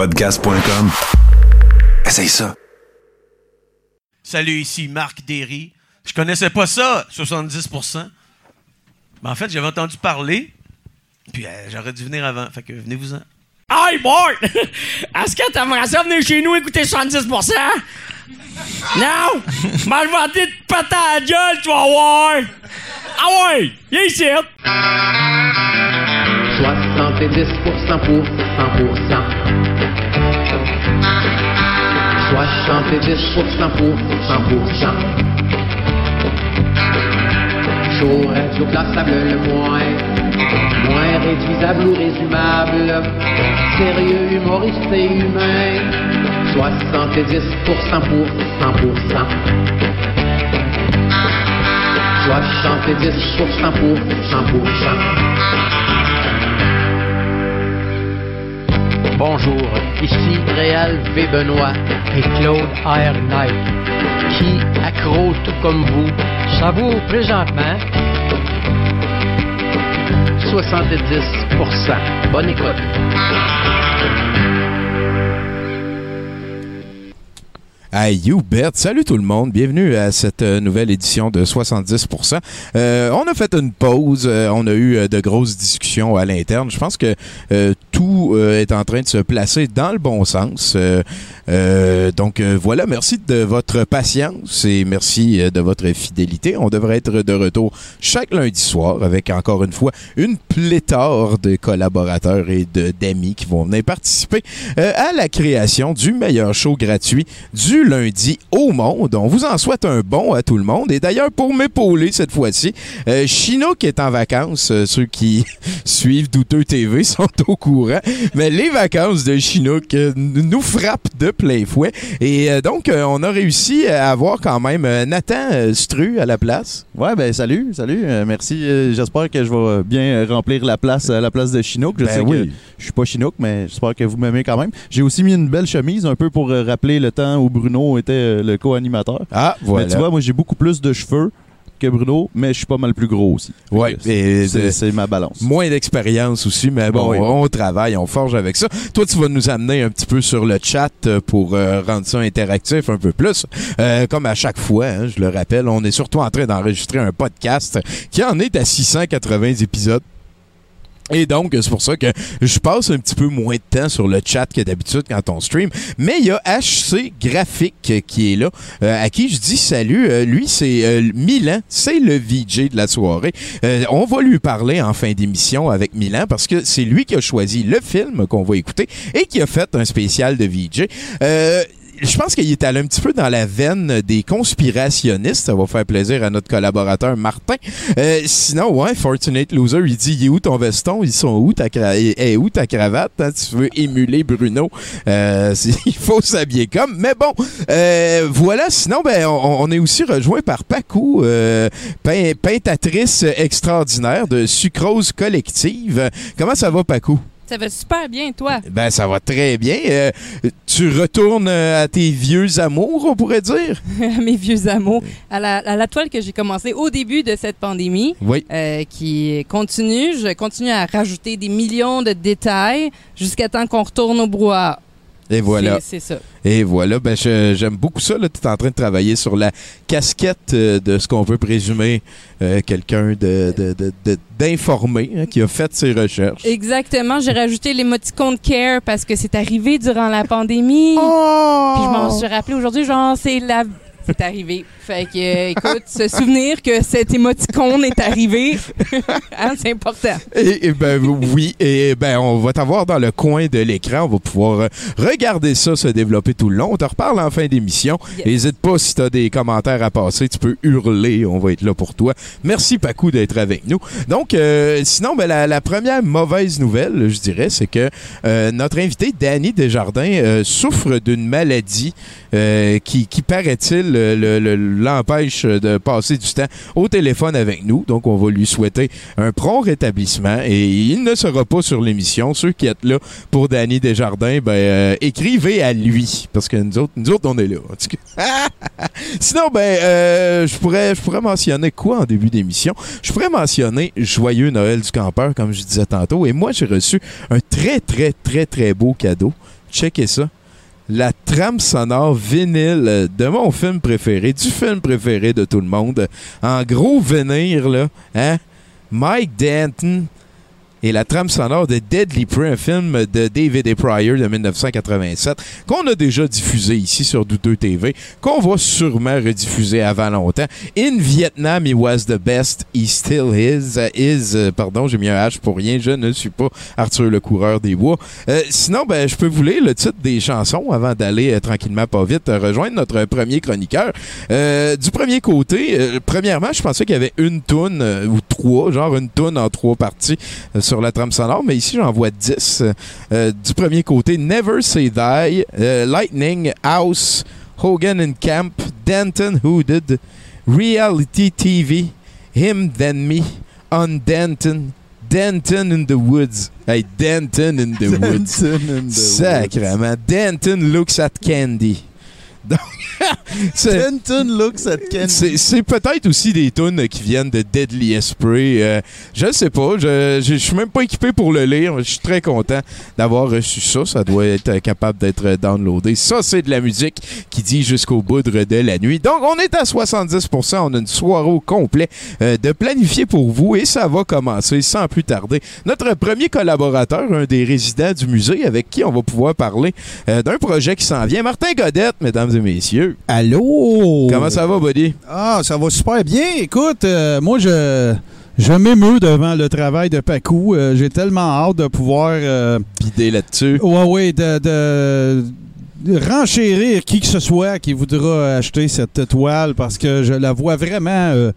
Podcast.com. Essaye ça. Salut, ici Marc Derry. Je connaissais pas ça, 70%. Mais en fait, j'avais entendu parler, puis euh, j'aurais dû venir avant. Fait que venez-vous-en. Hey, Bart! Est-ce que t'aimerais ça venir chez nous écouter 70%? Non! Je vais te péter à la gueule, tu vas voir! Ah ouais! Viens ici! 70% pour 100%. 70% pour 100%. Chaud, radio, plaçable le moins. Moins réduisable ou résumable. Sérieux, humoriste et humain. 70% pour 100%. 70% pour 100%. Bonjour, ici Réal V. Benoît et Claude R. Knight, qui, accro tout comme vous, savoure présentement 70%. Bonne écoute. Hey, you bet. Salut tout le monde. Bienvenue à cette euh, nouvelle édition de 70%. Euh, on a fait une pause. euh, on a eu euh, de grosses discussions à l'interne. Je pense que euh, tout euh, est en train de se placer dans le bon sens. Donc voilà, merci de votre patience et merci de votre fidélité. On devrait être de retour chaque lundi soir avec encore une fois une pléthore de collaborateurs et d'amis qui vont venir participer à la création du meilleur show gratuit du lundi au monde. On vous en souhaite un bon à tout le monde. Et d'ailleurs, pour m'épauler cette fois-ci, euh, Chinook est en vacances. Euh, ceux qui suivent Douteux TV sont au courant. Mais les vacances de Chinook euh, nous frappent de plein fouet. Et euh, donc, on a réussi à avoir quand même Nathan Stru à la place. Ouais, ben salut, salut, merci. j'espère que je vais bien remplir la place à la place de Chinook. Je Ben sais oui. que je suis pas Chinook, mais j'espère que vous m'aimez quand même. J'ai aussi mis une belle chemise, un peu pour rappeler le temps où Bruno était euh, le co-animateur. Ah, voilà. Mais tu vois, moi j'ai beaucoup plus de cheveux que Bruno, mais je suis pas mal plus gros aussi. Et c'est ma balance. Moins d'expérience aussi, mais bon, oui. on travaille, on forge avec ça. Toi, tu vas nous amener un petit peu sur le chat euh, pour euh, rendre ça interactif un peu plus. Euh, comme à chaque fois, hein, je le rappelle, on est surtout en train d'enregistrer un podcast qui en est à 680 épisodes. Et donc, c'est pour ça que je passe un petit peu moins de temps sur le chat que d'habitude quand on stream. Mais il y a HC Graphique qui est là, euh, à qui je dis salut. Euh, lui, c'est euh, Milan, c'est le VJ de la soirée. On va lui parler en fin d'émission avec Milan parce que c'est lui qui a choisi le film qu'on va écouter et qui a fait un spécial de VJ. Je pense qu'il est allé un petit peu dans la veine des conspirationnistes. Ça va faire plaisir à notre collaborateur Martin. Euh, sinon, ouais, Fortunate Loser, il dit Il est où ton veston? Ils sont où ta, cra- est- est où ta cravate hein? Tu veux émuler Bruno Euh, Il faut s'habiller comme. Mais bon, euh, voilà. Sinon, ben, on, est aussi rejoint par Pacou, euh, pein- peintatrice extraordinaire de Sucrose Collective. Comment ça va, Pacou Ça va super bien, toi? ben, ça va très bien. Euh, tu retournes euh, à tes vieux amours, on pourrait dire? Mes vieux amours. À la, à la toile que j'ai commencé au début de cette pandémie, Oui. euh, qui continue. Je continue à rajouter des millions de détails jusqu'à temps qu'on retourne au brouhaha. Et voilà. C'est ça. Et voilà. Ben, j'aime beaucoup ça. Tu es en train de travailler sur la casquette euh, de ce qu'on peut présumer euh, quelqu'un de, de- de- de- d'informé hein, qui a fait ses recherches. Exactement. J'ai rajouté l'émoticône care parce que c'est arrivé durant la pandémie. Oh! Puis je m'en suis rappelé aujourd'hui, genre, c'est la. C'est arrivé. Fait que, euh, écoute, se souvenir que cet émoticône est arrivé, hein, c'est important. Et, et ben oui, et ben on va t'avoir dans le coin de l'écran, on va pouvoir euh, regarder ça se développer tout le long. On te reparle en fin d'émission. Yes. N'hésite pas si tu as des commentaires à passer, tu peux hurler, on va être là pour toi. Merci Pacou d'être avec nous. Donc euh, sinon ben, la, la première mauvaise nouvelle, je dirais, c'est que euh, notre invité Danny Desjardins souffre d'une maladie qui, qui paraît-il le- le- le- l'empêche de passer du temps au téléphone avec nous. Donc on va lui souhaiter un prompt rétablissement et il ne sera pas sur l'émission. Ceux qui êtes là pour Danny Desjardins, ben euh, écrivez à lui parce que nous autres, nous autres on est là. Sinon, ben euh, je pourrais je pourrais mentionner quoi en début d'émission? Je pourrais mentionner Joyeux Noël du campeur comme je disais tantôt et moi j'ai reçu un très très très très beau cadeau. checkez ça. La trame sonore vinyle de mon film préféré, du film préféré de tout le monde. En gros venir, là, hein? Mike Danton et la trame sonore de Deadly Prey, un film de David A. Pryor de 1987, qu'on a déjà diffusé ici sur Douteux TV, qu'on va sûrement rediffuser avant longtemps. In Vietnam, he was the best, he still is. Uh, is euh, pardon, j'ai mis un H pour rien, je ne suis pas Arthur le coureur des bois. Euh, sinon, ben, je peux vous lire le titre des chansons avant d'aller euh, tranquillement, pas vite, euh, rejoindre notre premier chroniqueur. Euh, du premier côté, premièrement, je pensais qu'il y avait une toune ou trois, genre une toune en trois parties sur la trame sonore, mais ici j'en vois 10. Euh, du premier côté, Never Say Die, euh, Lightning, House, Hogan and Camp, Denton Hooded, Reality TV, Him Then Me, On Denton, Denton in the Woods. Hey, Denton in the Woods. Denton in the woods. Sacrement. Denton looks at Candy. Donc, c'est- Denton looks at Ken. c'est c'est peut-être aussi des tunes qui viennent de Deadly Esprit. Euh, je ne sais pas. Je je- je suis même pas équipé pour le lire. Je suis très content d'avoir reçu ça. Ça doit être capable d'être downloadé. Ça, c'est de la musique qui dit jusqu'au bout de la nuit. Donc, on est à 70%. On a une soirée au complet euh, de planifier pour vous et ça va commencer sans plus tarder. Notre premier collaborateur, un des résidents du musée avec qui on va pouvoir parler euh, d'un projet qui s'en vient. Martin Godette, mesdames et messieurs. Allô? Comment ça va, buddy? Ah, ça va super bien. Écoute, euh, moi, je, je m'émeus devant le travail de Pacou. Euh, J'ai tellement hâte de pouvoir. euh, Bidé là-dessus. ouais, ouais, de, de- de renchérir qui que ce soit qui voudra acheter cette toile parce que je la vois vraiment. euh,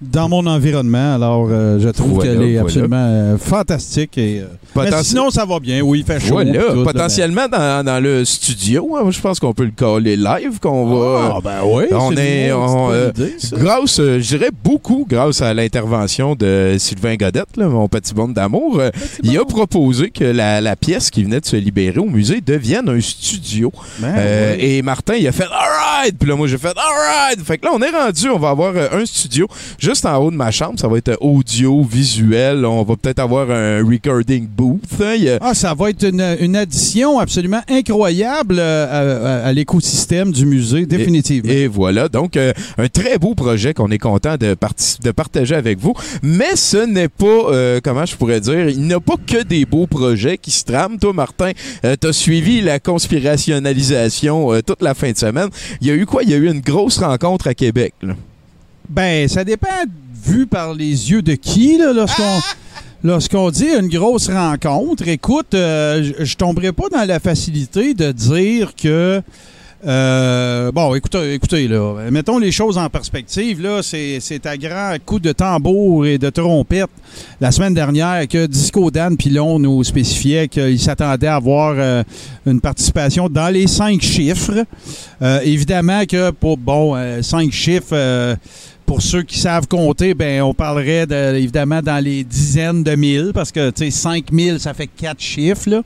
dans mon environnement, alors euh, je trouve Voilà, qu'elle est voilà. absolument euh, fantastique. Et, euh, mais sinon, ça va bien. Oui, il fait chaud. Voilà, là, potentiellement dans, dans le studio, hein, je pense qu'on peut le caller live, qu'on va. Ah, ben oui. on est, on, idée, grâce, je dirais beaucoup grâce à l'intervention de Sylvain Godette, là, mon petit bonde d'amour, il a proposé que la, la pièce qui venait de se libérer au musée devienne un studio. Ben. Et Martin, il a fait Alright! Puis là, moi, j'ai fait Alright! Fait que là, on est rendu, on va avoir un studio juste en haut de ma chambre. Ça va être audio, visuel. On va peut-être avoir un recording booth. hein. A- Ah, ça va être une, une addition absolument incroyable euh, à, à- à l'écosystème du musée, définitivement. Et voilà, donc euh, un très beau projet qu'on est content de, partager avec vous. Mais ce n'est pas, euh, comment je pourrais dire, il n'y a pas que des beaux projets qui se trament. Toi, Martin, tu t'as suivi la conspirationnalisation euh, toute la fin de semaine. Il y a eu quoi? Il y a eu une grosse rencontre à Québec. là. Ben, ça dépend vu par les yeux de qui, là, lorsqu'on. Lorsqu'on dit une grosse rencontre, écoute, euh, je- tomberai pas dans la facilité de dire que euh, bon, écoutez, écoutez, là, mettons les choses en perspective. Là, c'est, à grand coup de tambour et de trompette la semaine dernière que Disco Dan Pilon nous spécifiait qu'il s'attendait à avoir euh, une participation dans les cinq chiffres. Euh, évidemment que pour bon cinq chiffres. Pour ceux qui savent compter, ben on parlerait de- évidemment dans les dizaines de mille parce que tu sais 5000 ça fait quatre chiffres.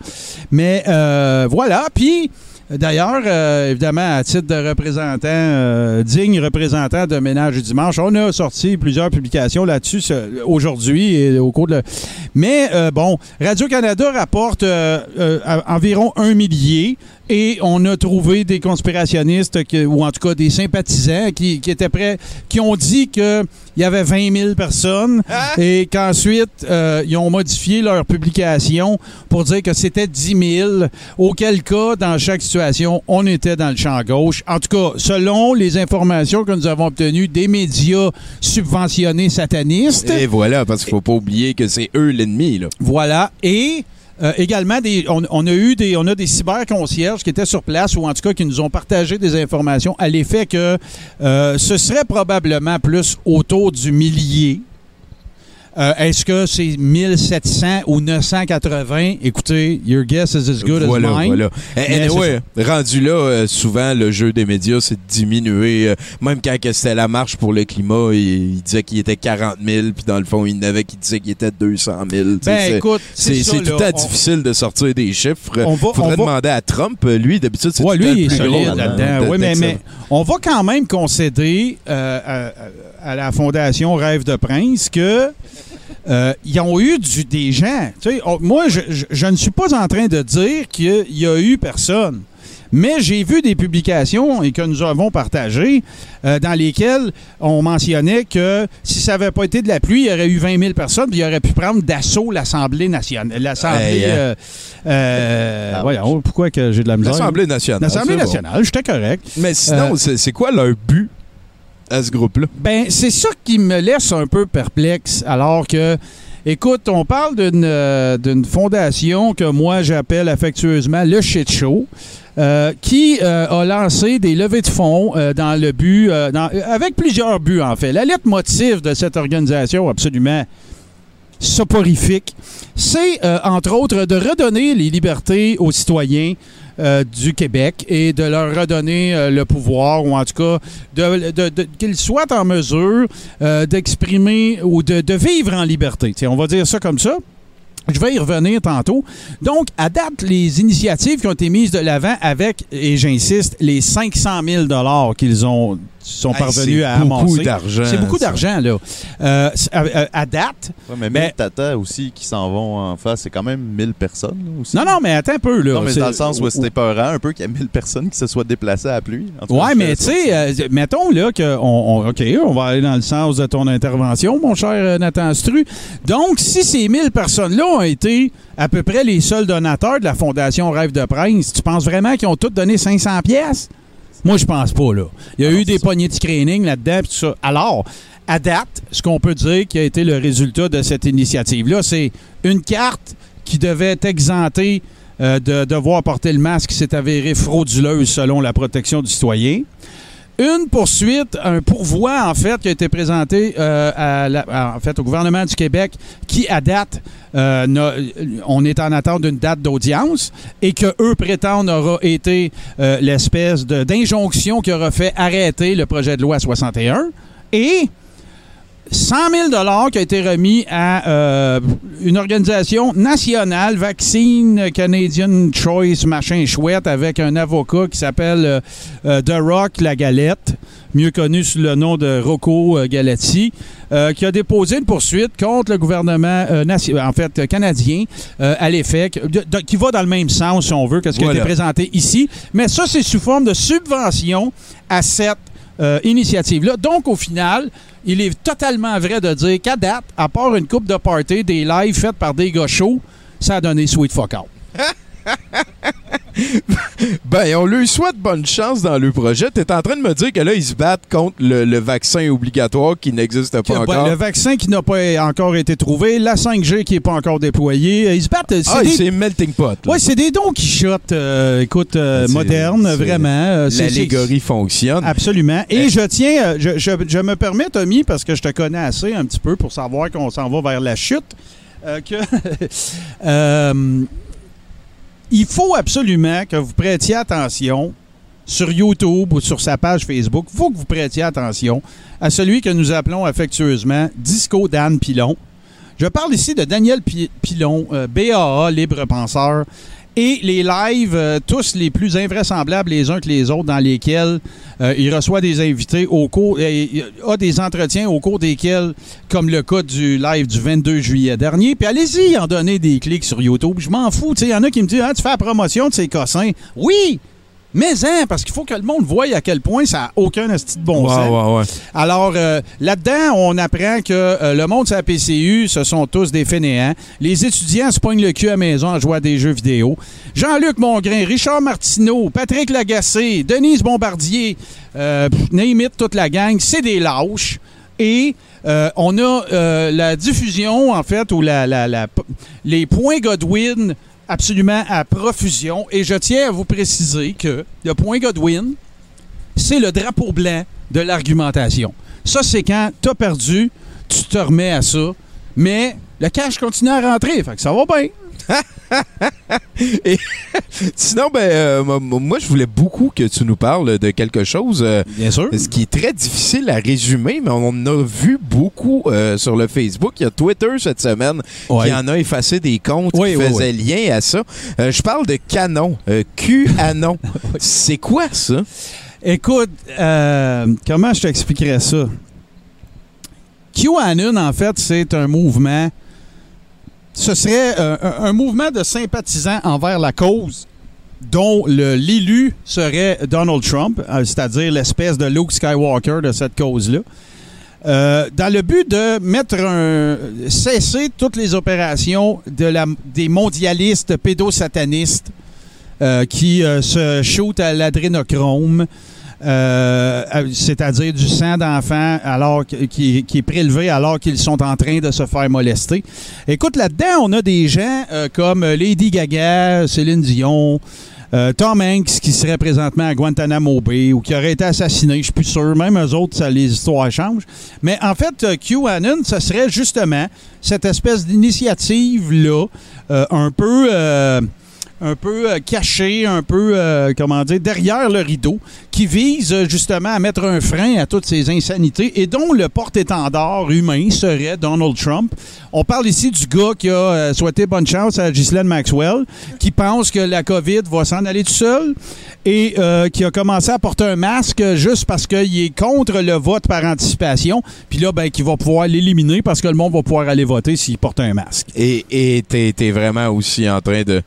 Mais euh, voilà, puis D'ailleurs, euh, évidemment, à titre de représentant, euh, digne représentant de Ménage du Dimanche, on a sorti plusieurs publications là-dessus aujourd'hui et au cours de... Mais bon, Radio-Canada rapporte environ un millier et on a trouvé des conspirationnistes, que- ou en tout cas des sympathisants qui, qui étaient prêts, qui ont dit qu'il y avait 20 000 personnes et qu'ensuite, euh, ils ont modifié leur publication pour dire que c'était 10 000, auquel cas, dans chaque situation, on était dans le champ gauche. En tout cas, selon les informations que nous avons obtenues des médias subventionnés satanistes, Et voilà, parce qu'il faut pas oublier que c'est eux l'ennemi. là. voilà. Et euh, également, des, on, a eu des, on a des cyberconcierges qui étaient sur place ou en tout cas qui nous ont partagé des informations à l'effet que euh, ce serait probablement plus autour du millier. Euh, Est-ce que c'est 1700 ou 980? Écoutez, your guess is as good voilà, as mine. voilà. Mais Eh, anyway, rendu là, euh, souvent, le jeu des médias, c'est de diminuer. euh, même quand c'était la marche pour le climat, il, il disait qu'il était 40 000, puis dans le fond, il y en avait qui disaient qu'il était 200 000. tu sais, Ben c'est- écoute, c'est tout à On- difficile de sortir des chiffres. On va- Faudrait on va- demander à Trump. Lui, d'habitude, c'est Ouais, lui, il est solide là-dedans. Oui, mais, mais on va quand même concéder à, la Fondation Rêve de Prince que euh, ils ont eu du, des gens. Tu sais, on- moi, je, je- je ne suis pas en train de dire qu'il y a eu personne. Mais j'ai vu des publications et que nous avons partagées euh, dans lesquelles on mentionnait que si ça n'avait pas été de la pluie, il y aurait eu 20 000 personnes puis il aurait pu prendre d'assaut l'Assemblée nationale. L'Assemblée. Hein. euh, euh, voyons, pourquoi que j'ai de la misère? L'Assemblée nationale. L'Assemblée nationale, j'étais correct. Mais sinon, c'est quoi leur but? À ce groupe-là? Ben, c'est ça qui me laisse un peu perplexe, alors que, écoute, on parle d'une euh, fondation que moi j'appelle affectueusement le Shit Show. euh, qui euh, a lancé des levées de fonds dans le but, avec plusieurs buts en fait. La lettre motive de cette organisation absolument soporifique, c'est entre autres de redonner les libertés aux citoyens euh, du Québec et de leur redonner euh, le pouvoir, ou en tout cas de, qu'ils soient en mesure euh, d'exprimer ou de, vivre en liberté. On va dire ça comme ça. Je vais y revenir tantôt. Donc, à date, les initiatives qui ont été mises de l'avant avec, et j'insiste, les 500 000 qu'ils ont sont Hey, parvenus c'est à beaucoup amasser. d'argent, C'est beaucoup d'argent, là. Euh, c- à, date, Ouais, mais Ben- 1000 tatas aussi qui s'en vont en face, c'est quand même 1000 personnes là, aussi. non, non, mais attends un peu, là. Non, mais C'est- dans le sens où c'était peurant un peu qu'il y ait 1000 personnes qui se soient déplacées à la pluie. En tout cas, Ouais, mais tu sais, euh, mettons là que on, on- OK, on va aller dans le sens de ton intervention, mon cher euh, Nathan Stru. Donc, si ces 1000 personnes-là ont été à peu près les seuls donateurs de la Fondation Rêve de Prince, tu penses vraiment qu'ils ont tous donné 500 pièces Moi, je pense pas là. Il y a Ah eu des poignées de screening là-dedans tout ça. Alors, à date, ce qu'on peut dire qui a été le résultat de cette initiative-là, c'est une carte qui devait être exemptée euh, de devoir porter le masque qui s'est avérée frauduleuse selon la protection du citoyen. Une poursuite, un pourvoi, en fait, qui a été présenté euh, au gouvernement du Québec, qui, à date, euh, n'a- on est en attente d'une date d'audience et que eux prétendent aura été euh, l'espèce d'injonction qui aura fait arrêter le projet de loi 61. Et 100 000 qui a été remis à euh, une organisation nationale, Vaccine Canadian Choice, machin chouette, avec un avocat qui s'appelle euh, euh, The Rock La Galette, mieux connu sous le nom de Rocco euh, qui a déposé une poursuite contre le gouvernement en fait canadien à l'effet qui va dans le même sens, si on veut, que ce qui a été présenté ici. Mais ça, c'est sous forme de subvention à cette euh, initiative-là. Donc, au final, il est totalement vrai de dire qu'à date, à part une coupe de party, des lives faites par des gars chauds, ça a donné Sweet Fuck Out. Ben, on lui souhaite bonne chance dans le projet. T'es en train de me dire que là, ils se battent contre le, le vaccin obligatoire qui n'existe pas Que, ben, encore. le vaccin qui n'a pas encore été trouvé, la 5G qui n'est pas encore déployée. Ils se battent. C'est ah, des... c'est melting pot. Ouais, c'est des dons qui shotent, euh, écoute, euh, modernes, vraiment. euh, L'allégorie fonctionne. Absolument. Et je tiens, euh, je, je- je me permets, Tommy, parce que je te connais assez un petit peu pour savoir qu'on s'en va vers la chute, euh, que euh, il faut absolument que vous prêtiez attention sur YouTube ou sur sa page Facebook. Il faut que vous prêtiez attention à celui que nous appelons affectueusement Disco Dan Pilon. Je parle ici de Daniel Pi- Pilon, euh, BAA, libre penseur, et les lives, euh, tous les plus invraisemblables les uns que les autres, dans lesquels euh, il reçoit des invités au cours, il a des entretiens au cours desquels, comme le cas du live du 22 juillet dernier. Puis allez-y en donner des clics sur YouTube. Je m'en fous. Il y en a qui me disent ah, Tu fais la promotion de ces cossins. Oui! Mais hein, parce qu'il faut que le monde voie à quel point ça n'a aucun esti de bon sens. ouais, ouais. Alors, euh, là-dedans, on apprend que euh, le monde de la PCU, ce sont tous des fainéants. Les étudiants se pognent le cul à la maison en jouant à des jeux vidéo. Jean-Luc Mongrain, Richard Martineau, Patrick Lagacé, Denise Bombardier, euh, toute la gang, c'est des lâches. Et euh, on a la diffusion, en fait, ou la, la- la- les points Godwin absolument à profusion. Et je tiens à vous préciser que le point Godwin, c'est le drapeau blanc de l'argumentation. Ça, c'est quand t'as perdu, tu te remets à ça, mais le cash continue à rentrer, fait que ça va bien. Sinon, ben, euh, mo- mo- moi, je voulais beaucoup que tu nous parles de quelque chose. euh, Bien sûr. ce qui est très difficile à résumer, mais on en a vu beaucoup euh, sur le Facebook. Il y a Twitter cette semaine Ouais. qui en a effacé des comptes Oui, qui oui, faisaient lien à ça. Je parle de Canon. QAnon. C'est quoi ça? Écoute, euh, comment je t'expliquerais ça? QAnon, en fait, c'est un mouvement. Ce serait euh, un, mouvement de sympathisants envers la cause dont l'élu serait Donald Trump, euh, c'est-à-dire l'espèce de Luke Skywalker de cette cause-là. Euh, dans le but de mettre un cesser toutes les opérations de la, des mondialistes pédosatanistes qui se shootent à l'adrénochrome, euh, euh, c'est-à-dire du sang d'enfants alors qui, est prélevé alors qu'ils sont en train de se faire molester. Écoute, là-dedans, on a des gens euh, comme Lady Gaga, Céline Dion, Tom Hanks qui serait présentement à Guantanamo Bay ou qui aurait été assassiné, je suis plus sûr. Même eux autres, ça, les histoires changent. Mais en fait, euh, QAnon, ce serait justement cette espèce d'initiative-là, un peu... un peu euh, caché, un peu, euh, comment dire, derrière le rideau, qui vise euh, justement à mettre un frein à toutes ces insanités et dont le porte-étendard humain serait Donald Trump. On parle ici du gars qui a souhaité bonne chance à Ghislaine Maxwell, qui pense que la COVID va s'en aller tout seul et qui a commencé à porter un masque juste parce qu'il est contre le vote par anticipation. Puis là, ben, qu'il va pouvoir l'éliminer parce que le monde va pouvoir aller voter s'il porte un masque. Et et t'es t'es vraiment aussi en train de,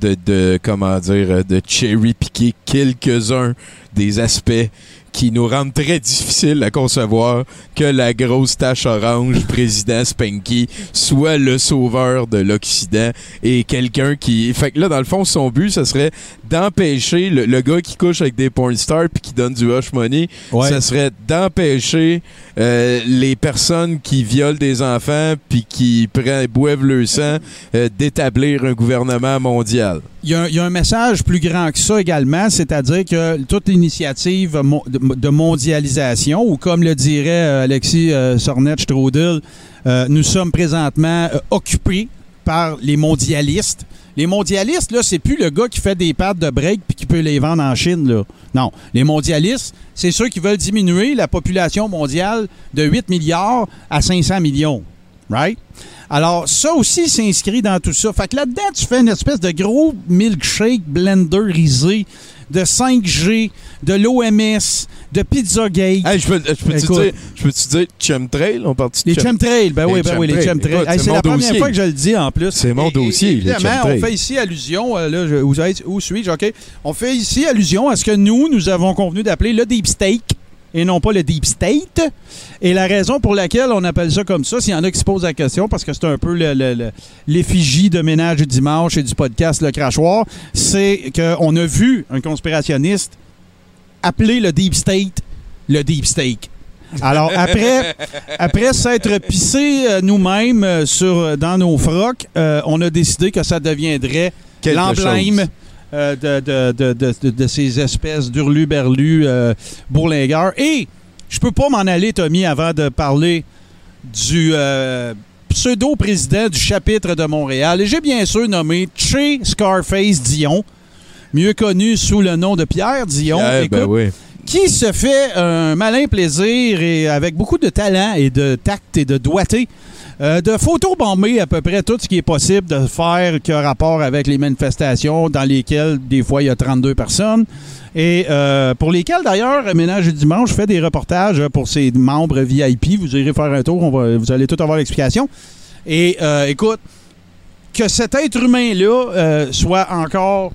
de, de comment dire, de cherry-picker quelques-uns des aspects qui nous rendent très difficile à concevoir que la grosse tache orange président Spanky soit le sauveur de l'Occident et quelqu'un qui... Fait que là, dans le fond, son but, ce serait d'empêcher le, le gars qui couche avec des porn stars puis qui donne du hush money, Ouais. ça serait d'empêcher euh, les personnes qui violent des enfants puis qui prennent, boivent le sang euh, d'établir un gouvernement mondial. Il y, a il y a un message plus grand que ça également, c'est-à-dire que toute l'initiative de, de mondialisation, ou comme le dirait euh, Alexis euh, Sornet-Strudel, euh, nous sommes présentement occupés par les mondialistes. Les mondialistes, là, c'est plus le gars qui fait des pattes de break puis qui peut les vendre en Chine, là. Non. Les mondialistes, c'est ceux qui veulent diminuer la population mondiale de 8 milliards à 500 millions. Right? Alors, ça aussi s'inscrit dans tout ça. Fait que là-dedans, tu fais une espèce de gros milkshake blenderisé de 5G, de l'OMS, de Pizzagate. Hey, je peux, je peux-tu Écoute. dire, je peux-tu dire chemtrail? On partit de Les chemtrails, ben Les oui, ben oui, les chemtrails. Hey, c'est la première fois que je le dis en plus. C'est mon Et- dossier, et- les Évidemment, chemtrails. on fait ici allusion, euh, là, je- où, suis-je, OK? On fait ici allusion à ce que nous, nous avons convenu d'appeler le deep steak et non pas le deep state. Et la raison pour laquelle on appelle ça comme ça, s'il y en a qui se posent la question, parce que c'est un peu le- le- le- l'effigie de ménage du dimanche et du podcast Le Crachoir, c'est qu'on a vu un conspirationniste appeler le deep state le deep steak. Alors, après, après s'être pissé euh, nous-mêmes euh, sur, dans nos frocs, euh, on a décidé que ça deviendrait l'emblème. Euh, de, de, de, de, de- de ces espèces d'hurluberlus euh, bourlingueurs. Et je peux pas m'en aller, Tommy, avant de parler du euh, pseudo-président du chapitre de Montréal. Et j'ai bien sûr nommé Che Scarface Dion, mieux connu sous le nom de Pierre Dion. Ben oui. qui se fait un malin plaisir et avec beaucoup de talent et de tact et de doigté euh, de photobomber à peu près tout ce qui est possible de faire qui a rapport avec les manifestations dans lesquelles des fois il y a 32 personnes. Et euh, pour lesquelles d'ailleurs Ménage du dimanche fait des reportages pour ses membres VIP vous irez faire un tour vous allez tout avoir l'explication. Et euh, écoute que cet être humain-là soit encore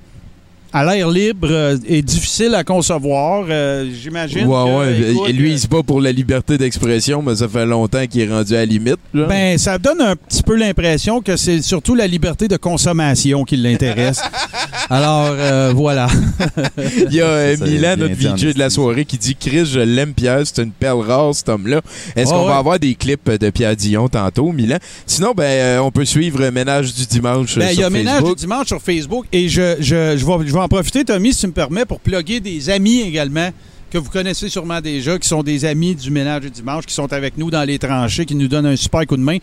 à l'air libre euh, est difficile à concevoir. Euh, J'imagine. Ouais, que, ouais. écoute, lui, euh, il se bat pour la liberté d'expression, mais ça fait longtemps qu'il est rendu à la limite. là. ben, ça donne un petit peu l'impression que c'est surtout la liberté de consommation qui l'intéresse. Alors, euh, voilà. Il y a euh, Ça, Milan, notre VJ de la soirée, qui dit Chris, je l'aime, Pierre, c'est une perle rare, cet homme-là. Est-ce Ah qu'on ouais. va avoir des clips de Pierre Dion tantôt, Milan? Sinon, ben, euh, on peut suivre Ménage du dimanche. euh, Ben, il y sur a Ménage Facebook. du dimanche sur Facebook et je, je, je, vais, je vais en profiter, Tommy, si tu me permets, pour plugger des amis également que vous connaissez sûrement déjà, qui sont des amis du Ménage du dimanche, qui sont avec nous dans les tranchées, qui nous donnent un super coup de main.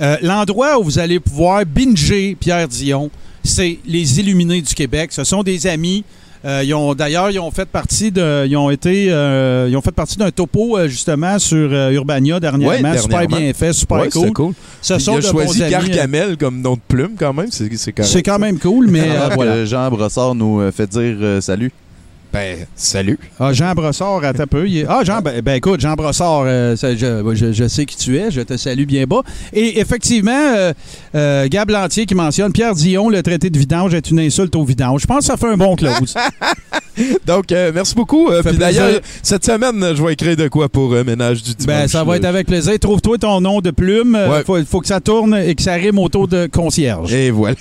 Euh, L'endroit où vous allez pouvoir binger Pierre Dion, c'est les Illuminés du Québec. Ce sont des amis. Euh, ils ont d'ailleurs ils ont fait partie de ils ont été euh, ils ont fait partie d'un topo euh, justement sur euh, Urbania dernièrement, Ouais, super bien fait super Ouais, cool. cool. Ce Il sont a de choisi bons amis. euh, Gargamel comme nom de plume, quand même. C'est quand même cool mais euh, que voilà. Jean Brossard nous fait dire euh, salut. Ben, salut. Ah, Jean Brossard, attends un peu. il est- Ah, Jean, ben, ben, écoute, Jean Brossard, euh, ça, je, je- je sais qui tu es, je te salue bien bas. Et effectivement, euh, euh, Gab Lantier qui mentionne Pierre Dion, le traité de vidange est une insulte au vidange. Je pense que ça fait un bon close. Donc, euh, merci beaucoup. Puis d'ailleurs, cette semaine, je vais écrire de quoi pour ménage du dimanche. ben, ça va être avec plaisir. Trouve-toi ton nom de plume. Il Ouais. faut, faut que ça tourne et que ça rime autour de concierge. Et voilà.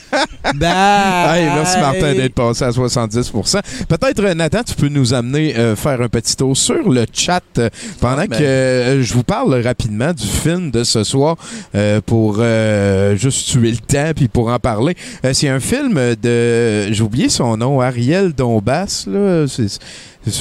Bye! Hey, merci Martin d'être passé à 70% Peut-être, euh, Tu peux nous amener euh, faire un petit tour sur le chat euh, pendant ben. que euh, je vous parle rapidement du film de ce soir euh, pour juste tuer le temps puis pour en parler. C'est un film de... J'ai oublié son nom, Ariel Dombas. Là, c'est...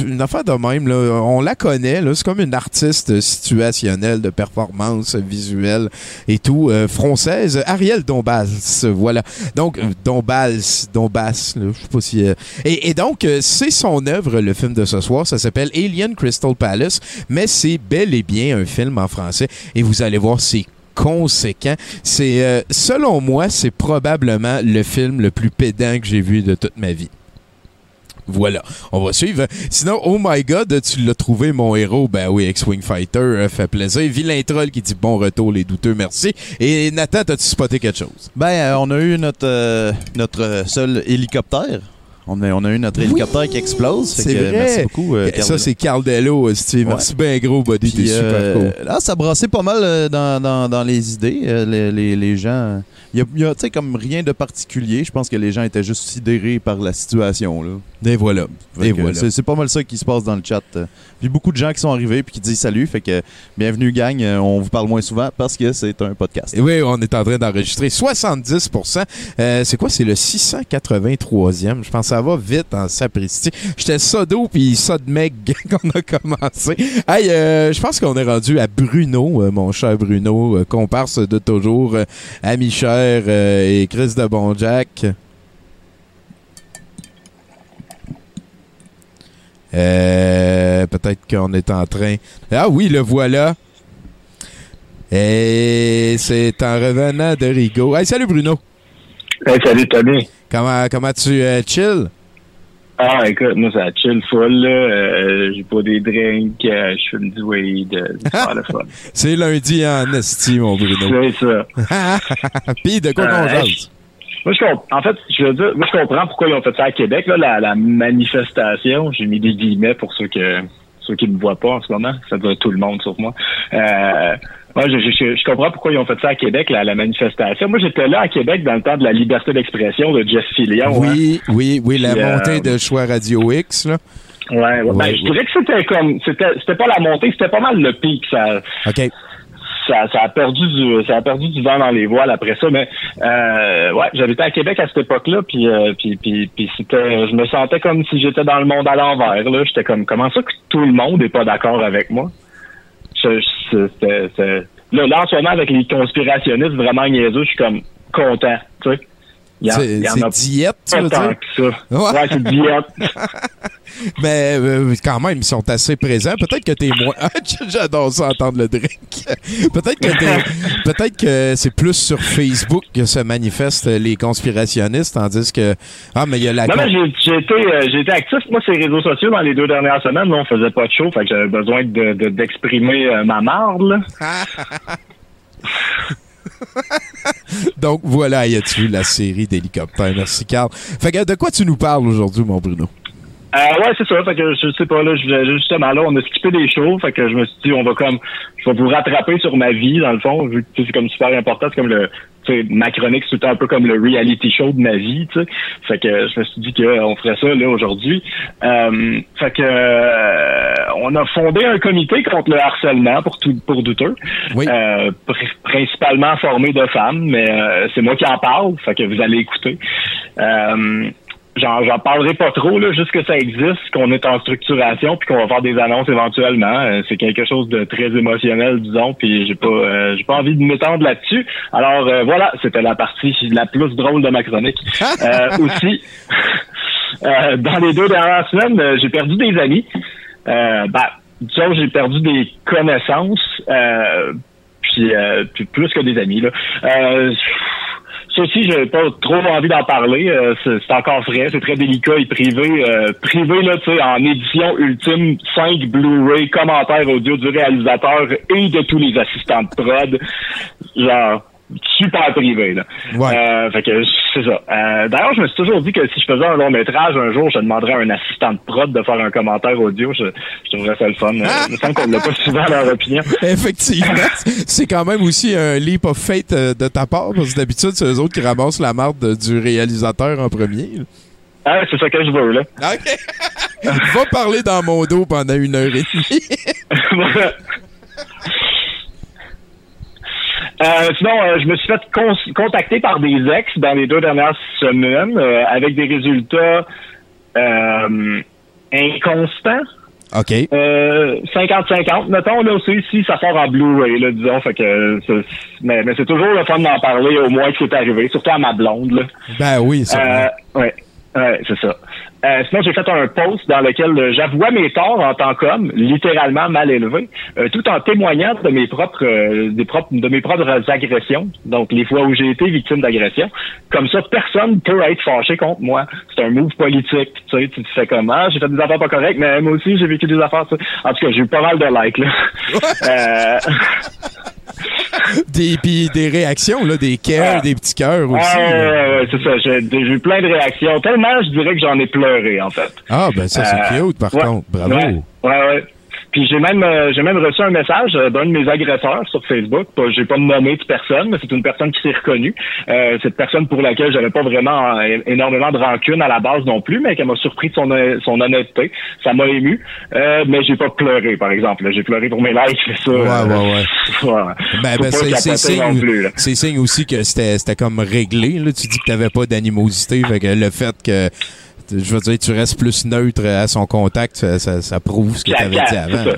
Une affaire de même, là. on la connaît, c'est comme une artiste situationnelle de performance visuelle et tout, euh, française, Ariel Dombas, voilà. Donc, euh, Dombas, Dombas, là, je sais pas si... euh, Et, et donc, euh, c'est son œuvre, le film de ce soir, ça s'appelle Alien Crystal Palace, mais c'est bel et bien un film en français, et vous allez voir, c'est conséquent. C'est, euh, selon moi, c'est probablement le film le plus pédant que j'ai vu de toute ma vie. Voilà, on va suivre. Sinon, oh my god, tu l'as trouvé, mon héros. Ben oui, X-Wing Fighter, euh, fait plaisir. Vilain troll qui dit bon retour, les douteux, merci. Et Nathan, t'as-tu spoté quelque chose? Ben, euh, on a eu notre, euh, notre seul hélicoptère. On a, on a eu notre hélicoptère qui explose. C'est vrai. Merci beaucoup. euh, ça, c'est Carl Dello, Steve. Ouais. Merci bien gros, buddy. T'es super euh, cool. Là, ça brassait pas mal euh, dans, dans, dans les idées. les, les, les gens. Il y a, a, tu sais, comme rien de particulier. Je pense que les gens étaient juste sidérés par la situation. Là. Et voilà. Et voilà. C'est c'est pas mal ça qui se passe dans le chat. Puis beaucoup de gens qui sont arrivés puis qui disent salut. Fait que bienvenue, gang. Euh, On vous parle moins souvent parce que c'est un podcast. Et oui, on est en train d'enregistrer 70% Euh, C'est quoi? C'est le 683e. Je pense que ça va vite en sapristi. J'étais sodo puis sodmeg qu'on a commencé. Hey, euh, je pense qu'on est rendu à Bruno, euh, mon cher Bruno, comparse de toujours, ami cher et Chris de Bonjack. Euh, Peut-être qu'on est en train... Ah oui, le voilà. Et c'est en revenant de Rigaud. Hey, salut Bruno. Hey, salut Tommy. Comment, comment tu euh, chill? Ah, écoute, moi, ça chill full, là. Euh, j'ai pas des drinks, euh, je fume du weed, euh, c'est super le fun. C'est lundi en esti, mon Bruno. C'est ça. Puis de quoi qu'on Euh, jase? Moi, je comp- en fait, je veux dire, moi, je comprends pourquoi ils ont fait ça à Québec, là, la, la manifestation. J'ai mis des guillemets pour ceux que ceux qui me voient pas en ce moment. Ça doit être tout le monde, sauf moi. Euh, moi, je, je, je comprends pourquoi ils ont fait ça à Québec, la, la manifestation. Moi, j'étais là à Québec dans le temps de la liberté d'expression de Jeff Fillion. hein. Oui, oui, oui, la Puis, euh, montée de choix Radio X, là. Ouais, ouais. Ouais, ben, ouais. je dirais que c'était comme, c'était, c'était pas la montée, c'était pas mal le pic. Ça, OK. Ça, ça a perdu du, ça a perdu du vent dans les voiles après ça. Mais euh, ouais, j'habitais à Québec à cette époque-là, puis, euh, puis, puis, c'était, je me sentais comme si j'étais dans le monde à l'envers. Là, j'étais comme, comment ça que tout le monde est pas d'accord avec moi? Là, là, en ce moment, avec les conspirationnistes vraiment niaiseux, je suis comme content, tu sais. C'est diète, tu veux dire? ça. Ouais. Ouais, c'est diète. Mais euh, quand même, ils sont assez présents. Peut-être que t'es moins. J'adore ça entendre le drink. peut-être que peut-être que c'est plus sur Facebook que se manifestent les conspirationnistes, tandis que ah mais il y a la Non, mais j'ai été, euh, été actif, moi, sur les réseaux sociaux dans les deux dernières semaines. Là, on faisait pas de show, fait que j'avais besoin de- de- d'exprimer euh, ma marde. Là. Donc voilà, y a-tu la série d'hélicoptères? Merci Carl. Fait que de quoi tu nous parles aujourd'hui, mon Bruno? Euh, ouais, c'est ça. Fait que je sais pas, là, justement, là, on a skippé des shows. Fait que je me suis dit, on va comme, je vais vous rattraper sur ma vie, dans le fond, vu que c'est comme super important. C'est comme le, ma chronique, c'est tout le temps un peu comme le reality show de ma vie, tu sais. Fait que je me suis dit qu'on ferait ça, là, aujourd'hui. Euh, fait que, euh, on a fondé un comité contre le harcèlement pour tout, pour douteux. Oui. Euh, pr- principalement formé de femmes, mais euh, c'est moi qui en parle. Fait que vous allez écouter. J'en, parlerai pas trop, là, juste que ça existe, qu'on est en structuration, puis qu'on va faire des annonces éventuellement. Euh, c'est quelque chose de très émotionnel, disons, puis j'ai pas, euh, j'ai pas envie de m'étendre là-dessus. Alors euh, voilà, c'était la partie la plus drôle de ma chronique. Euh, aussi, euh, dans les deux dernières semaines, j'ai perdu des amis. Euh, ben, disons, j'ai perdu des connaissances, euh, puis, euh, puis plus que des amis. Là. Ça aussi, j'ai pas trop envie d'en parler. Euh, c'est c'est encore frais, c'est très délicat et privé. Euh, privé, là, tu sais, en édition ultime, 5 Blu-ray, commentaires audio du réalisateur et de tous les assistants de prod. Genre, super privé, là. Ouais. Euh, fait que c'est ça. Euh, D'ailleurs, je me suis toujours dit que si je faisais un long métrage, un jour, je demanderais à un assistant de prod de faire un commentaire audio. Je, je trouverais ça le fun. Il me semble qu'on l'a pas souvent leur opinion. Effectivement. c'est quand même aussi un leap of faith de ta part, parce que d'habitude, c'est eux autres qui ramassent la marde du réalisateur en premier. là. Ah, c'est ça que je veux, là. OK. Va parler dans mon dos pendant une heure et demie. Euh, sinon, euh, je me suis fait con- contacter par des ex dans les deux dernières semaines euh, avec des résultats euh, inconstants. OK. Euh, 50-50, mettons, là aussi, si ça sort en Blu-ray, là, disons, fait que, c'est- mais, mais c'est toujours le fun d'en parler, au moins que c'est arrivé, surtout à ma blonde, là. Ben oui, ça. Euh, ouais, ouais, c'est ça. Euh, sinon, j'ai fait un post dans lequel euh, j'avouais mes torts en tant qu'homme, littéralement mal élevé, euh, tout en témoignant de mes propres, euh, des propres, de mes propres agressions. Donc, les fois où j'ai été victime d'agression. Comme ça, personne peut être fâché contre moi. C'est un move politique. Tu sais, tu te fais comment J'ai fait des affaires pas correctes, mais moi aussi, j'ai vécu des affaires. sais. En tout cas, j'ai eu pas mal de likes. Là. Des, puis des réactions, là, des cœurs, Ah. des petits cœurs aussi. ouais, là. ouais, ouais, c'est ça. J'ai eu plein de réactions. Tellement, je dirais que j'en ai pleuré, en fait. Ah, ben ça, c'est Euh, cute, par contre. Bravo. Ouais, ouais. Puis j'ai même euh, j'ai même reçu un message euh, d'un de mes agresseurs sur Facebook. J'ai pas nommé de personne, mais c'est une personne qui s'est reconnue. Euh, cette personne pour laquelle j'avais pas vraiment euh, énormément de rancune à la base non plus, mais qui m'a surpris de son, son honnêteté. Ça m'a ému. Euh, mais j'ai pas pleuré, par exemple. J'ai pleuré pour mes likes, c'est ça. Ouais, ouais, ouais. ouais. Ben, ben c'est signe, signe aussi que c'était c'était comme réglé. Là. Tu dis que t'avais pas d'animosité. Fait que le fait que, je veux dire, tu restes plus neutre à son contact, ça, ça, ça prouve ce que t'avais qu'à- dit avant. ça.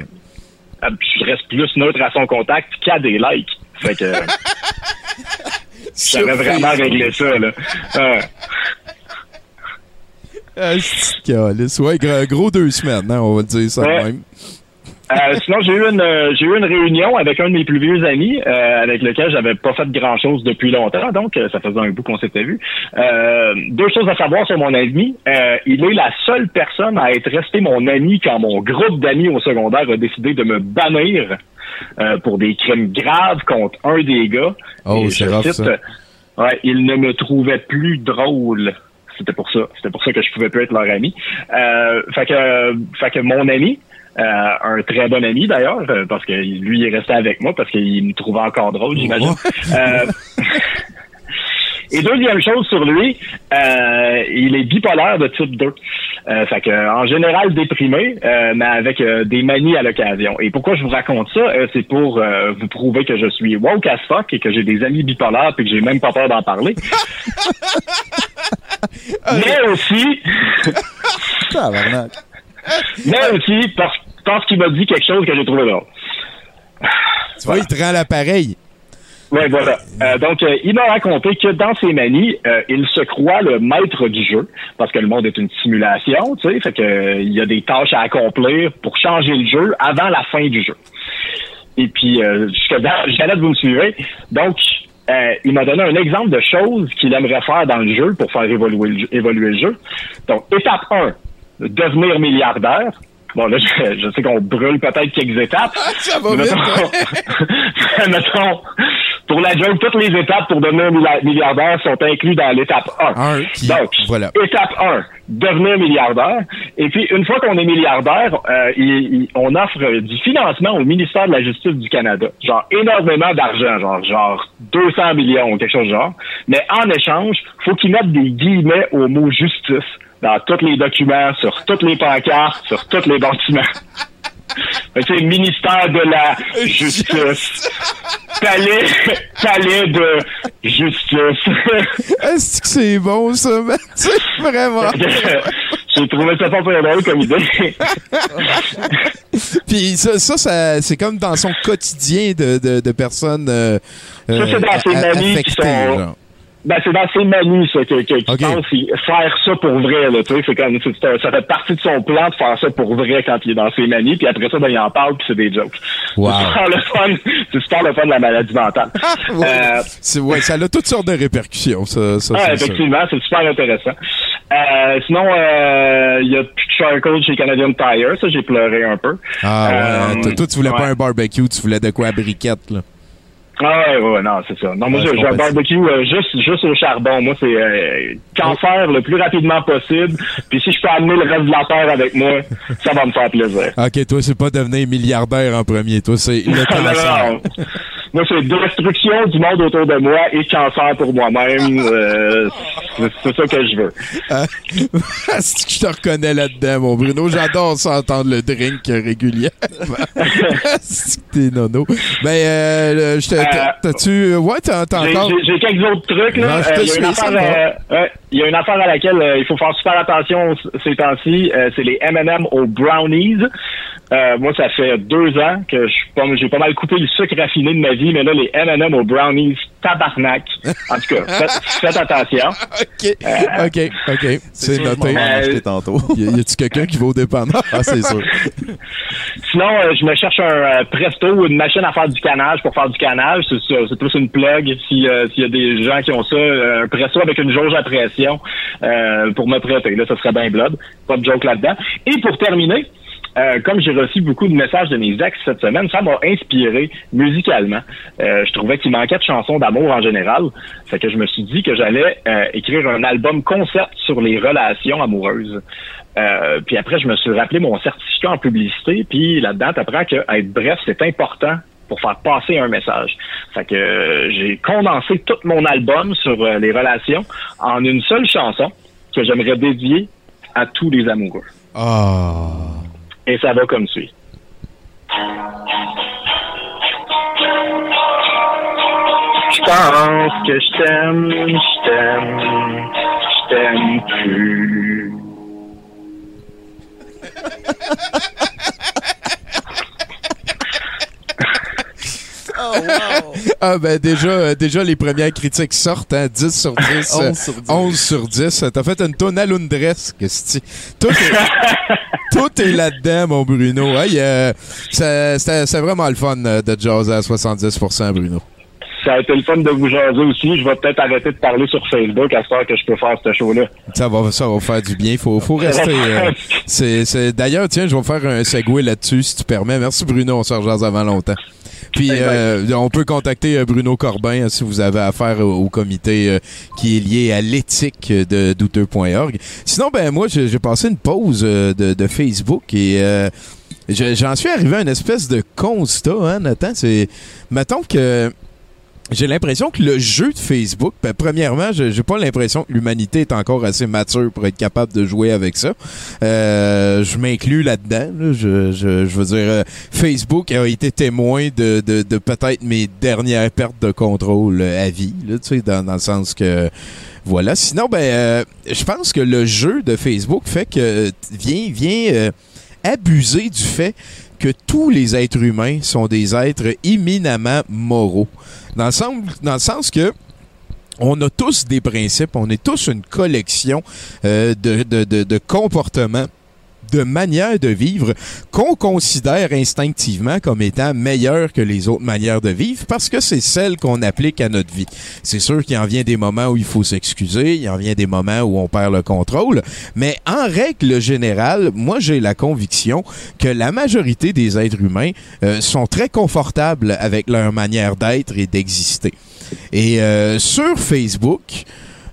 Ah, Je reste plus neutre à son contact qu'à des likes. Fait que j'avais vraiment réglé ça, là. Ouais. Ah, calice. Ouais, gros, deux semaines, hein, on va dire ça Ouais. même. Euh, sinon, j'ai eu une euh, j'ai eu une réunion avec un de mes plus vieux amis, euh, avec lequel j'avais pas fait grand chose depuis longtemps, donc euh, ça faisait un bout qu'on s'était vu. Euh, deux choses à savoir sur mon ami. Euh, il est la seule personne à être resté mon ami quand mon groupe d'amis au secondaire a décidé de me bannir euh, pour des crimes graves contre un des gars. Oh, c'est rough, cite, ça. Ouais, il ne me trouvait plus drôle. C'était pour ça. C'était pour ça que je pouvais plus être leur ami. Euh, fait que, fait que mon ami, un très bon ami d'ailleurs, euh, parce que lui il est resté avec moi parce qu'il me trouvait encore drôle, j'imagine. Euh, et deuxième chose sur lui, euh, il est bipolaire de type 2. Euh, fait que, en général déprimé, euh, mais avec euh, des manies à l'occasion. Et pourquoi je vous raconte ça, euh, c'est pour euh, vous prouver que je suis woke as fuck et que j'ai des amis bipolaires et que j'ai même pas peur d'en parler. mais aussi, mais aussi parce, parce qu'il m'a dit quelque chose que j'ai trouvé drôle. Tu vois, il te rend l'appareil. Ouais, voilà. Euh, donc, euh, il m'a raconté que dans ses manies, euh, il se croit le maître du jeu, parce que le monde est une simulation, tu sais, fait que il y a des tâches à accomplir pour changer le jeu avant la fin du jeu. Et puis, jusqu'à là, vous me suivez. Donc, il m'a donné un exemple de choses qu'il aimerait faire dans le jeu pour faire évoluer le jeu. Évoluer le jeu. Donc, étape 1, devenir milliardaire. Bon, là, je, je sais qu'on brûle peut-être quelques étapes. Ça va Mais vite, mettons, mettons, pour la joke, toutes les étapes pour devenir milliardaire sont incluses dans l'étape 1. Un, qui- Donc, voilà. étape 1, devenir milliardaire. Et puis, une fois qu'on est milliardaire, euh, il- il- on offre du financement au ministère de la Justice du Canada. Genre, énormément d'argent, genre, genre 200 millions ou quelque chose du genre. Mais en échange, faut qu'ils mettent des guillemets au mot justice dans tous les documents, sur toutes les pancartes, sur tous les bâtiments. Sais, ministère de la Justice. Palais, palais de justice. Est-ce que c'est bon, ça, sais, Vraiment. J'ai trouvé ça pas très drôle comme idée. Puis ça, ça, ça, c'est comme dans son quotidien de, de, de personnes euh, Ça, c'est dans ses a- manies qui sont- genre. Ben, c'est dans ses manies, ça, que, que, pense faire ça pour vrai, là, tu sais. C'est comme, ça fait partie de son plan de faire ça pour vrai quand il est dans ses manies, puis après ça, ben, il en parle, puis c'est des jokes. Wow. C'est super le fun, c'est super le fun de la maladie mentale. Ouais. Euh, C'est- ouais, ça a toutes sortes de répercussions, ça. ça sûr. effectivement, c'est super intéressant. Euh, sinon, euh, il y a charcoal chez Canadian Tire, ça j'ai pleuré un peu. Ah ouais, Euh, toi, tu voulais pas un barbecue, tu voulais de quoi à briquette, là. Ah ouais, ouais, ouais, non, c'est ça. Non, moi Ouais, j'ai un barbecue euh, juste, juste au charbon. Moi, c'est euh, qu'en faire le plus rapidement possible. Puis si je peux amener le reste de la terre avec moi, ça va me faire plaisir. Ok, toi, c'est pas devenir milliardaire en premier, toi, c'est le cancer. Moi, c'est destruction du monde autour de moi et cancer pour moi-même. Euh, c'est ça que je veux. Ah, je te reconnais là-dedans, mon Bruno. J'adore ça entendre le drink régulièrement. t'es nono. Ben, euh, je te- t'as- t'as-tu... Ouais, t'as encore... J'ai quelques autres trucs. Là. Non, je te Euh, suis, il y a une affaire à laquelle euh, il faut faire super attention ces temps-ci. Euh, c'est les M&M aux brownies. Euh, moi, ça fait deux ans que je suis pas- j'ai pas mal coupé le sucre raffiné de ma vie, mais là, les M&M aux brownies, tabarnak. En tout cas, faites, faites attention. OK, OK, OK. C'est je noté. Euh, tantôt. Y, y a-tu quelqu'un qui va au dépanneur? Ah, c'est sûr. Sinon, euh, je me cherche un euh, presto ou une machine à faire du canage pour faire du canage. C'est plus une plug. Si, euh, S'il y a des gens qui ont ça, un presto avec une jauge à pression euh, pour me prêter. Là, ça serait bien blood. Pas de joke là-dedans. Et pour terminer, euh, comme j'ai reçu beaucoup de messages de mes ex cette semaine, ça m'a inspiré musicalement. Euh, je trouvais qu'il manquait de chansons d'amour en général. Fait que je me suis dit que j'allais écrire un album concept sur les relations amoureuses. Puis après, je me suis rappelé mon certificat en publicité, puis là-dedans, t'apprends que être bref, c'est important pour faire passer un message. Fait que euh, j'ai condensé tout mon album sur euh, les relations en une seule chanson que j'aimerais dédier à tous les amoureux. Ah... Et ça va comme suit. Je pense que je t'aime, je t'aime, je t'aime plus. Ah ben déjà, euh, déjà les premières critiques sortent, hein, 10 sur 10. euh, 11 sur 10. 11 sur 10. T'as fait une tonne à Lundres, que c'est- Tout est, tout est là-dedans, mon Bruno. Hey, euh, c'est vraiment le fun euh, de jaser à 70%, Bruno. Ça a été le fun de vous jaser aussi. Je vais peut-être arrêter de parler sur Facebook à ce temps que je peux faire ce show-là. Ça va, ça va faire du bien. Faut, faut rester. euh, c'est, c'est- D'ailleurs, tiens, je vais faire un segway là-dessus, si tu permets. Merci, Bruno. On se rejase avant longtemps. Puis, euh, on peut contacter euh, Bruno Corbin hein, si vous avez affaire au, au comité euh, qui est lié à l'éthique de douteux.org. Sinon, ben moi, j'ai passé une pause de, de Facebook et je- j'en suis arrivé à une espèce de constat, hein, Nathan. C'est, mettons que j'ai l'impression que le jeu de Facebook, ben, premièrement, j'ai pas l'impression que l'humanité est encore assez mature pour être capable de jouer avec ça. Euh, je m'inclus là-dedans. là. Je, je, je veux dire, euh, Facebook a été témoin de, de, de peut-être mes dernières pertes de contrôle euh, à vie, là, tu sais, dans, dans le sens que voilà. Sinon, ben, euh, je pense que le jeu de Facebook fait que vient vient euh, abuser du fait que tous les êtres humains sont des êtres éminemment moraux. Dans le sens, que on a tous des principes, on est tous une collection euh, de comportements de manières de vivre qu'on considère instinctivement comme étant meilleures que les autres manières de vivre parce que c'est celles qu'on applique à notre vie. C'est sûr qu'il en vient des moments où il faut s'excuser, il en vient des moments où on perd le contrôle, mais en règle générale, moi j'ai la conviction que la majorité des êtres humains euh, sont très confortables avec leur manière d'être et d'exister. Et euh, sur Facebook,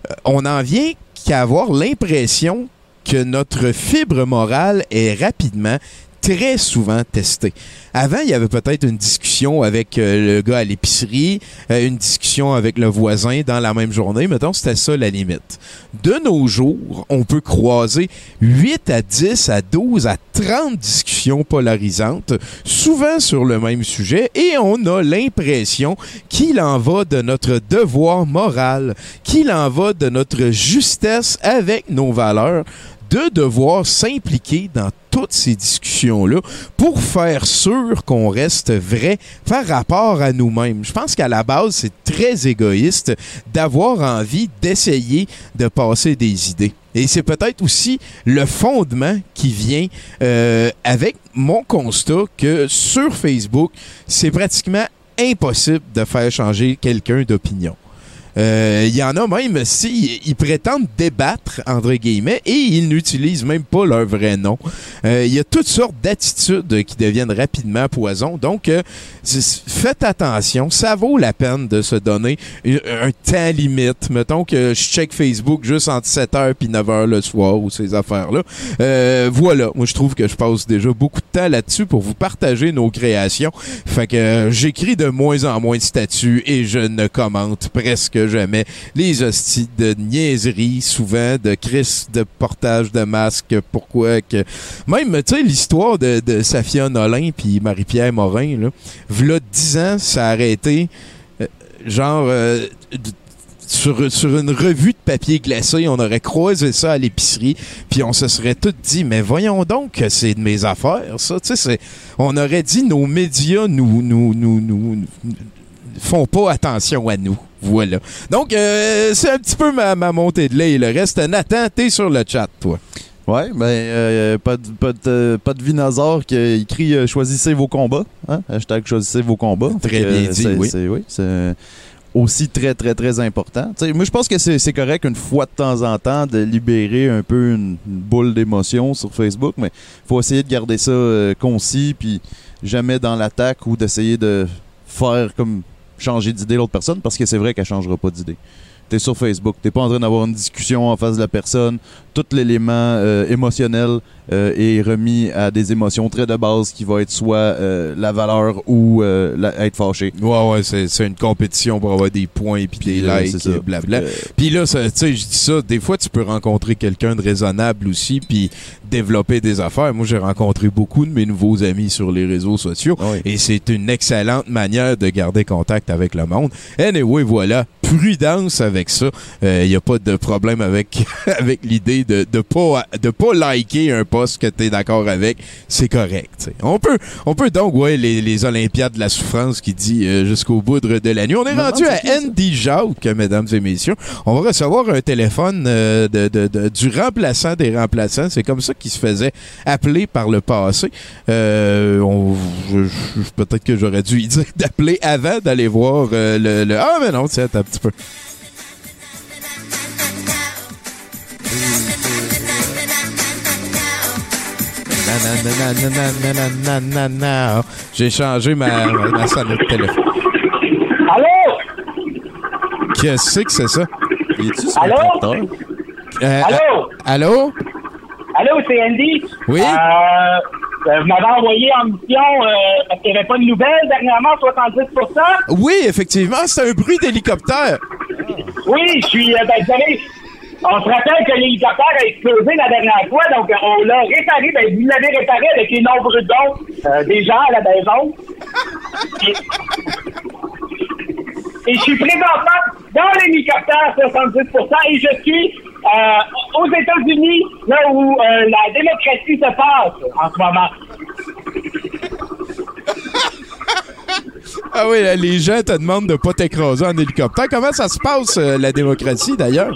euh, on en vient qu'à avoir l'impression que notre fibre morale est rapidement très souvent testée. Avant, il y avait peut-être une discussion avec euh, le gars à l'épicerie, euh, une discussion avec le voisin dans la même journée. Mettons, c'était ça la limite. De nos jours, on peut croiser 8 à 10 à 12 à 30 discussions polarisantes, souvent sur le même sujet, et on a l'impression qu'il en va de notre devoir moral, qu'il en va de notre justesse avec nos valeurs, de devoir s'impliquer dans toutes ces discussions-là pour faire sûr qu'on reste vrai par rapport à nous-mêmes. Je pense qu'à la base, c'est très égoïste d'avoir envie d'essayer de passer des idées. Et c'est peut-être aussi le fondement qui vient euh, avec mon constat que sur Facebook, c'est pratiquement impossible de faire changer quelqu'un d'opinion. Euh, Il y en a même si ils prétendent débattre entre guillemets et ils n'utilisent même pas leur vrai nom. Euh, Il y a toutes sortes d'attitudes qui deviennent rapidement poison. Donc euh, faites attention, ça vaut la peine de se donner un, temps limite. Mettons que je check Facebook juste entre 7h puis 9h le soir ou ces affaires-là. Euh, voilà, moi je trouve que je passe déjà beaucoup de temps là-dessus pour vous partager nos créations. Fait que j'écris de moins en moins de statuts et je ne commente presque jamais les hosties de niaiseries, souvent de cris de portage de masque. Pourquoi que même tu sais l'histoire de, de Safia Nolin puis Marie-Pierre Morin là, v'là 10 ans, ça a arrêté euh, genre euh, sur, sur une revue de papier glacé, on aurait croisé ça à l'épicerie, puis on se serait tout dit, mais voyons donc que c'est de mes affaires, ça. Tu sais, on aurait dit nos médias nous, nous, nous, nous, nous font pas attention à nous. Voilà. Donc, euh, c'est un petit peu ma, ma montée de lait. Le reste, Nathan, t'es sur le chat, toi. Ouais, ben, euh, pas, de, pas, de, pas de Vinazor qui écrit euh, Choisissez vos combats. Hein? Hashtag choisissez vos combats. Très bien dit, oui. c'est- oui. Aussi très, très, très important. Tu sais, moi, je pense que c'est c'est correct une fois de temps en temps de libérer un peu une, une boule d'émotion sur Facebook, mais faut essayer de garder ça euh, concis, puis jamais dans l'attaque ou d'essayer de faire comme changer d'idée l'autre personne, parce que c'est vrai qu'elle changera pas d'idée. T'es sur Facebook, t'es pas en train d'avoir une discussion en face de la personne, tout l'élément euh, émotionnel euh, est remis à des émotions très de base qui va être soit euh, la valeur ou euh, la- être fâché. Ouais, ouais, c'est une compétition pour avoir des points puis des euh, likes, et blabla. Que, Puis là, tu sais, je dis ça, des fois, tu peux rencontrer quelqu'un de raisonnable aussi, puis développer des affaires. Moi, j'ai rencontré beaucoup de mes nouveaux amis sur les réseaux sociaux, Ah oui. et c'est une excellente manière de garder contact avec le monde. Anyway, voilà, prudence avec ça. Il n'y a pas de problème avec, avec l'idée de de pas, de pas liker un post que tu es d'accord avec. C'est correct. On peut, on peut donc, ouais, les, les Olympiades de la souffrance qui dit euh, jusqu'au bout de la nuit. On est rendu à? Andy Jacques, mesdames et messieurs. On va recevoir un téléphone euh, de, de- de- du remplaçant des remplaçants. C'est comme ça qui se faisait appeler par le passé. Euh, peut-être que j'aurais dû y dire d'appeler avant d'aller voir euh, le, Ah, mais non, tiens, un petit peu. J'ai changé ma, ma sonnette de téléphone. Allô? Qu'est-ce que c'est ça? Allô? Euh, allô? Allô, c'est Andy? Oui? Euh, euh, vous m'avez envoyé en mission euh, parce qu'il n'y avait pas de nouvelles dernièrement, 70% Oui, effectivement, c'est un bruit d'hélicoptère. Oui, je suis. Euh, ben, vous savez, on se rappelle que l'hélicoptère a explosé la dernière fois, donc euh, on l'a réparé. Ben, vous l'avez réparé avec les nombreux dons euh, des gens à la maison. Et, et je suis présentement dans l'hélicoptère 70% et je suis euh, aux États-Unis, là où euh, la démocratie se passe en ce moment. Ah oui, les gens te demandent de pas t'écraser en hélicoptère. Comment ça se passe, euh, la démocratie, d'ailleurs?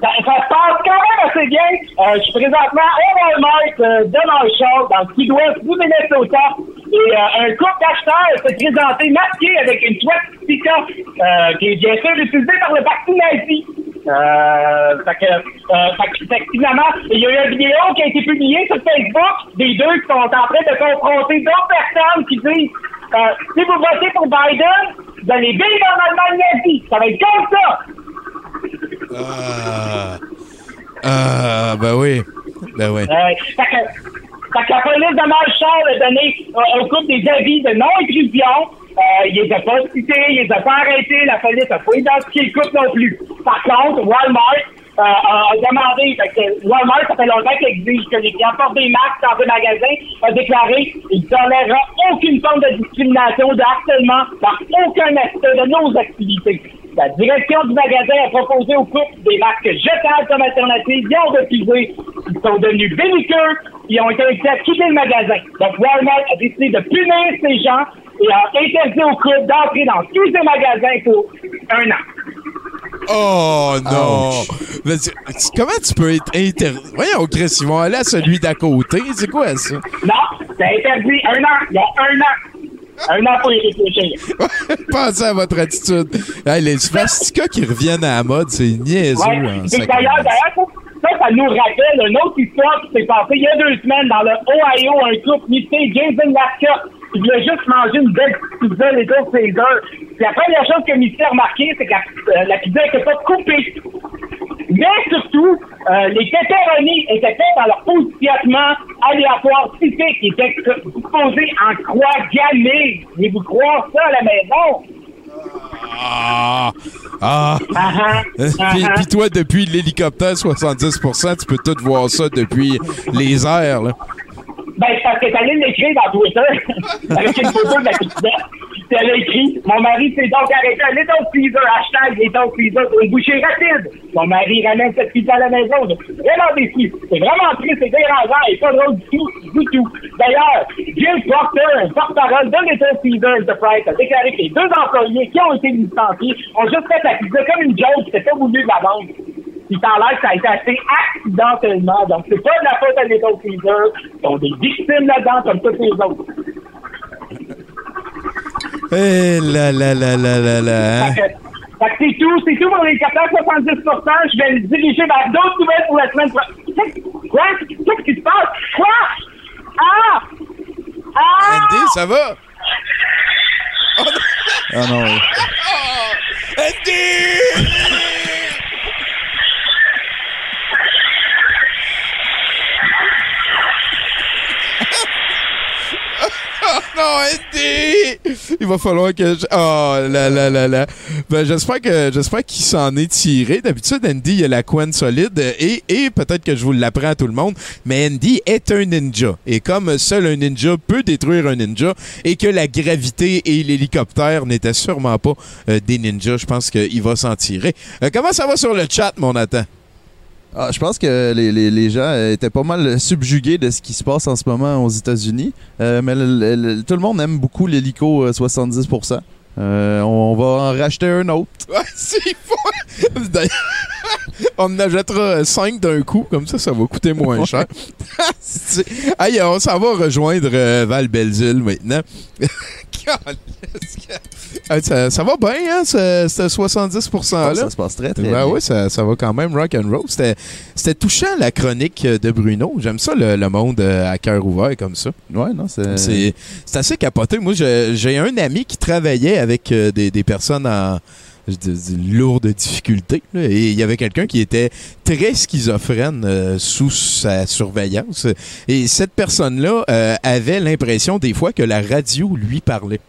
Ça, ça se passe quand même assez bien. Euh, je suis présentement au Walmart euh, de Marshall, dans le sud-ouest du Minnesota. Et euh, un couple d'acheteurs s'est présenté masqué avec une swastika euh, qui est bien sûr utilisée par le parti nazi. Fait que, finalement, il y a eu une vidéo qui a été publiée sur Facebook des deux qui sont en train de confronter d'autres personnes qui disent si vous votez pour Biden, vous allez vivre en Allemagne nazie. Ça va être comme ça. Ah, ah ben oui. Ben oui. Fait, que, la police de Marshall a donné euh, au couple des avis de non-intrusion. Euh, il les a pas cités, il les a pas arrêtés, la police a pas identifié le couple non plus. Par contre, Walmart euh, a demandé, fait que Walmart, ça fait longtemps qu'il exige que les clients portent des masques dans un magasin, a déclaré qu'il ne tolérera aucune forme de discrimination de harcèlement dans aucun aspect de nos activités. La direction du magasin a proposé au couple des masques jetables comme alternative. Ils ont refusé. ils sont devenus belliqueux, ils ont été invités à quitter le magasin. Donc Walmart a décidé de punir ces gens et a interdit aux couples d'entrer dans tous ces magasins pour un an. Oh non! Mais tu- tu- comment tu peux être interdit? Voyons, Chris, ils vont aller à celui d'à côté. C'est quoi ça? Non, c'est interdit un an. Ils ont un an. Un an pour y réfléchir. Pensez à votre attitude. Hey, les spasticas qui reviennent à la mode, c'est niaiseux. Ouais. sacrament. d'ailleurs, ça, ça, nous rappelle une autre histoire qui s'est passée il y a deux semaines dans le Ohio, un couple mixé, Jason Laska, qui voulait juste manger une belle pizza Little Caesar. Puis la première chose que Missy a remarqué, c'est que la, euh, la pizza n'était pas coupée. Mais surtout, euh, les pepperonis étaient faits dans leur positionnement aléatoire typique, qui était disposés en croix gammée. Voulez-vous croire ça à la maison? Ah! Ah! Ah, Euh, ah, Puis ah. puis toi, depuis l'hélicoptère 70%, tu peux tout voir ça depuis les airs. Là. Ben, c'est parce que allé l'écrire dans Twitter avec une photo de la pizza. Puis elle a écrit Mon mari s'est donc arrêté à Little Caesar, hashtag Little Caesar pour une bouchée rapide. Mon mari ramène cette pizza à la maison. Suis vraiment déçu. C'est vraiment triste, c'est dérangeant et pas drôle du tout, du tout. D'ailleurs, Jill Proctor, porte-parole de Little Caesar Enterprise, a déclaré que les deux employés qui ont été licenciés ont juste fait la pizza comme une joke, c'était pas voulu de la vendre. Puis ça a l'air ça a été acheté accidentellement. Donc, c'est pas de la faute à Little Caesar. Ils sont des victimes là-dedans, comme tous les autres. Eh là là là là là là. c'est tout, c'est tout pour les 470 Je vais me diriger vers d'autres nouvelles pour la semaine prochaine. Quoi? Qu'est-ce qui se passe? Quoi? Ah! Ah! Andy, ça va? Ah non. oui. Andy! Non, Andy! Il va falloir que je... Oh là là là là. Ben, j'espère que j'espère qu'il s'en est tiré. D'habitude, Andy, il a la couenne solide et, et peut-être que je vous l'apprends à tout le monde, mais Andy est un ninja. Et comme seul un ninja peut détruire un ninja et que la gravité et l'hélicoptère n'étaient sûrement pas euh, des ninjas, je pense qu'il va s'en tirer. Euh, comment ça va sur le chat, mon Nathan? Ah, je pense que les, les- les gens euh, étaient pas mal subjugués de ce qui se passe en ce moment aux États-Unis. Euh, mais le- tout le monde aime beaucoup l'hélico euh, 70%. Euh, on va en racheter un autre. Ouais, c'est fou! D'ailleurs, on en achètera 5 d'un coup, comme ça, ça va coûter moins cher. Hey, on s'en va rejoindre euh, Val Belzile maintenant. Ça, ça va bien, hein, ce, ce 70%-là? Ah, ça se passe très, très Ben bien. oui, ça, ça va quand même rock and roll. C'était, touchant, la chronique de Bruno. J'aime ça, le, le monde euh, à cœur ouvert comme ça. Ouais, non, c'est... C'est, assez capoté. Moi, j'ai un ami qui travaillait avec euh, des, des personnes en je dis- dis lourde difficulté. là, et il y avait quelqu'un qui était très schizophrène euh, sous sa surveillance. Et cette personne-là euh, avait l'impression des fois que la radio lui parlait.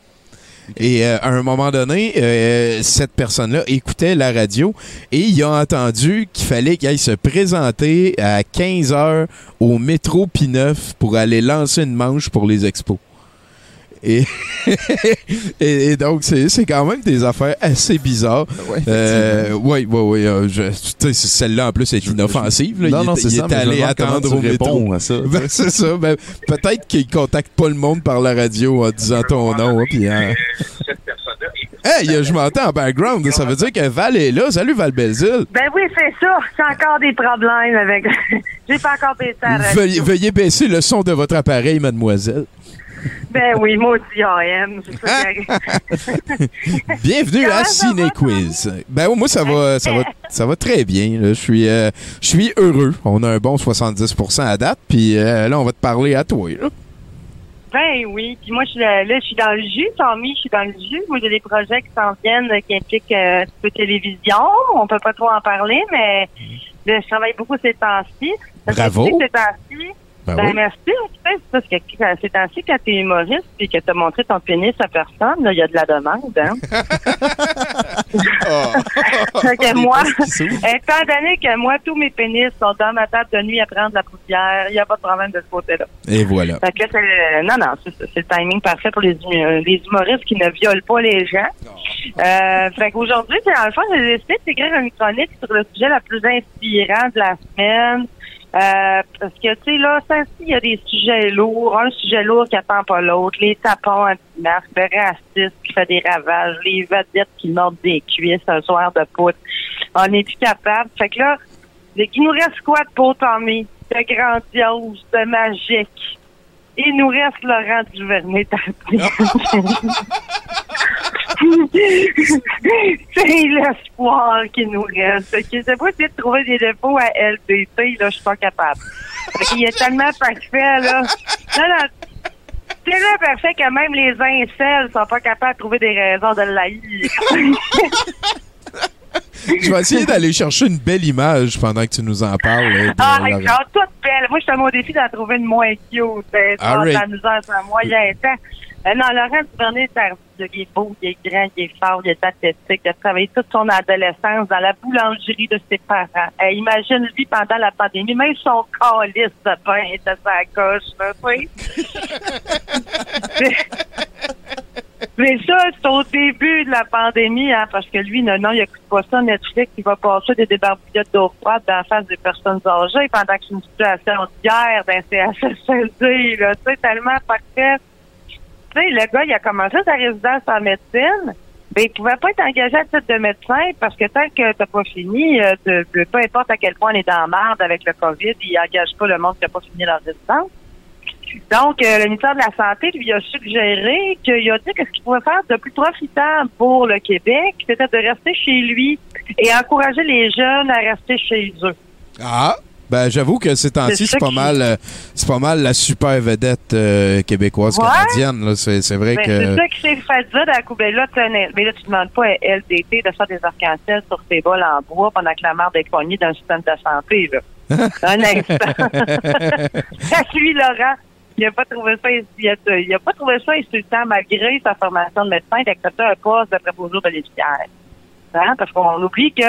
Et euh, à un moment donné, euh, cette personne-là écoutait la radio et il a entendu qu'il fallait qu'il aille se présenter à 15 heures au métro P9 pour aller lancer une manche pour les expos. Et, et, et donc, c'est c'est quand même des affaires assez bizarres. Euh, oui, oui, oui. euh, celle-là, en plus, est inoffensive. là. Non, il non, est, c'est il ça, est je me allé attendre au métro. Ben, c'est ça. Ben, Peut-être qu'il contacte pas le monde par la radio en disant ton nom. hein, puis, hein. Hey, je m'entends en background. Ça veut dire que Val est là. Salut, Val Belzile. Ben oui, c'est ça. J'ai encore des problèmes avec. J'ai pas encore baissé la radio. Veuillez, veuillez baisser le son de votre appareil, mademoiselle. Ben oui, aussi, AM. Bienvenue Comment à Ciné Quiz. Ben moi ça va ça va ça va très bien. là. Je suis euh, je suis heureux. On a un bon 70% à date puis euh, là on va te parler à toi. là. Ben oui. Puis moi, je suis là, là, je suis dans le jus, Tommy, je suis dans le jus. Moi, j'ai des projets qui s'en viennent, euh, qui impliquent euh, un peu télévision. On peut pas trop en parler, mais là, je travaille beaucoup ces temps-ci. Bravo. Ces temps-ci. Ben Ben, oui. merci. Sais, c'est parce que euh, ces temps-ci, quand t'es humoriste puis que t'as montré ton pénis à personne, là, il y a de la demande, hein. Fait que moi, étant donné que moi, tous mes pénis sont dans ma table de nuit à prendre de la poussière, il n'y a pas de problème de ce côté-là. Et voilà. Fait que là, c'est le- non, non, c'est. C'est le timing parfait pour les, hum- les humoristes qui ne violent pas les gens. Euh, fait qu'aujourd'hui, c'est dans le fond, j'ai décidé d'écrire une chronique sur le sujet le plus inspirant de la semaine Euh, parce que, tu sais, là, ça, il y a des sujets lourds, un sujet lourd qui attend pas l'autre, les tapons anti-masques, le racisme qui fait des ravages, les vedettes qui mordent des cuisses un soir de poutre. On n'est plus capable. Fait que là, il nous reste quoi de beau, Tommy? De grandiose, de magique. Il nous reste Laurent Duvernay C'est l'espoir qui nous reste. Ok, C'est pas essayer de trouver des défauts à LDT, là, je suis pas capable. Il est tellement parfait, là. Non, non. C'est là parfait que même les incels sont pas capables de trouver des raisons de l'haïr. Je vais essayer d'aller chercher une belle image pendant que tu nous en parles. là, de Ah, Laurent. regarde, toute belle. Moi, je suis à mon défi d'en trouver une moins cute. Euh, sans right. la misère, c'est un moyen temps. Euh, non, Laurent Duvernay, il est beau, il est grand, il est fort, il est athlétique. Il a travaillé toute son adolescence dans la boulangerie de ses parents. Euh, imagine lui pendant la pandémie, même son calice de pain était sa coche, là, tu sais. Mais ça, c'est au début de la pandémie, hein, parce que lui, non, non, il écoute pas ça, Netflix, il va passer des débarbouillettes d'eau froide dans la face des personnes âgées pendant que c'est une situation de guerre d'un CHSLD, là, tu sais, tellement parfait. Tu sais, le gars, il a commencé sa résidence en médecine, mais il pouvait pas être engagé à titre de médecin parce que tant que t'as pas fini, peu importe à quel point on est dans la merde avec le COVID, il engage pas le monde qui a pas fini leur résidence. Donc, euh, le ministère de la Santé lui a suggéré qu'il a dit que ce qu'il pouvait faire de plus profitant pour le Québec, c'était de rester chez lui et encourager les jeunes à rester chez eux. Ah! Ben, j'avoue que ces temps-ci, C'est pas qui- mal, euh, c'est pas mal la super vedette euh, québécoise Ouais. canadienne. là. C'est, c'est vrai Ben, que. C'est ça qui s'est fait dire la mais là, tu demandes pas à LDT de faire des arcs-en-ciel sur tes bols en bois pendant que la merde est poignée dans le système de santé, là. Un instant. lui, Laurent, il a pas trouvé ça, il a, il a pas trouvé ça insultant malgré sa formation de médecin d'accepter un poste de préposé aux bénéficiaires. Hein? Parce qu'on oublie que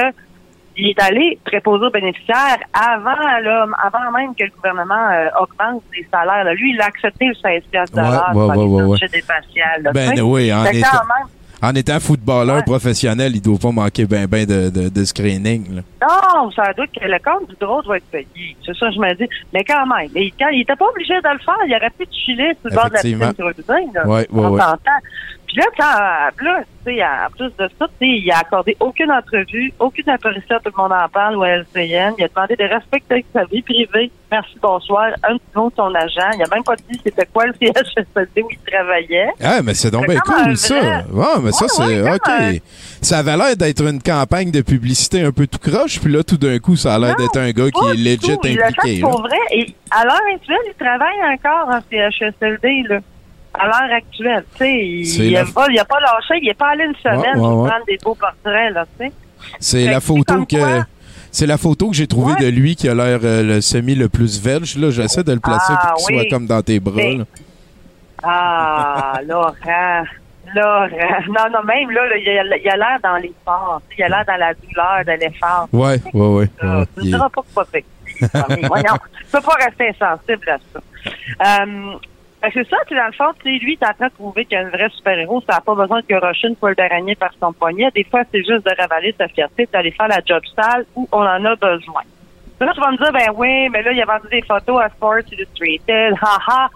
il est allé préposé aux bénéficiaires avant, là, avant même que le gouvernement euh, augmente les salaires. là. Lui, il a accepté le 16 piastres de Ouais, ouais, pour ouais, ouais, des patients. là, Ben oui, en étant- quand même, En étant footballeur professionnel, il doit pas manquer ben ben de, de, de screening. là. Non, ça doute que le compte du drôle doit être payé. C'est ça que je me dis. Mais quand même, mais quand, il était pas obligé de le faire. Il aurait pu chiller sur le bord de la piscine Effectivement. sur là. Ouais, ouais. Puis là, quand, là, tu sais, en plus de ça, tu sais, il a accordé aucune entrevue, aucune apparition, tout le monde en parle, ou à LCN. Il a demandé de respecter sa vie privée. Merci, bonsoir. Un petit mot de son agent. Il a même pas dit c'était quoi le CHSLD où il travaillait. Ah, mais c'est donc bien cool, ça. vrai- Ouais, mais ça, c'est. ouais, OK. un- Ça avait l'air d'être une campagne de publicité un peu tout croche, puis là, tout d'un coup, ça a l'air d'être un gars qui est legit tout. Il l'a fait impliqué. pour vrai. Et à l'heure actuelle, il travaille encore en CHSLD, là. À l'heure actuelle, tu sais, il la- n'a pas, il a pas lâché, il est pas allé une semaine Ouais, ouais, pour ouais. prendre des beaux portraits, là, tu sais. C'est la photo que. quoi- C'est la photo que j'ai trouvée de lui qui a l'air euh, le semi le plus verge. Là, j'essaie de le placer Ah, pour qu'il oui. soit comme dans tes bras. Mais- là. Ah, Laurent. Laurent. Non, non, même là, là, il a l'air dans l'effort. Il a l'air dans la douleur de l'effort. Ouais, ouais, ouais. ouais. Tu ne diras pas que pas fait. Ah, Voyons, tu peux pas rester insensible à ça. Euh, c'est ça, tu dans le fond, tu sais, lui, t'es en train de trouver qu'un vrai super-héros, ça n'a pas besoin de garocher une poêle d'araignée par son poignet. Des fois, c'est juste de ravaler sa fierté, d'aller faire la job sale où on en a besoin. Là, tu vas me dire, ben oui, mais là, il a vendu des photos à Sports Illustrated. Ha ha!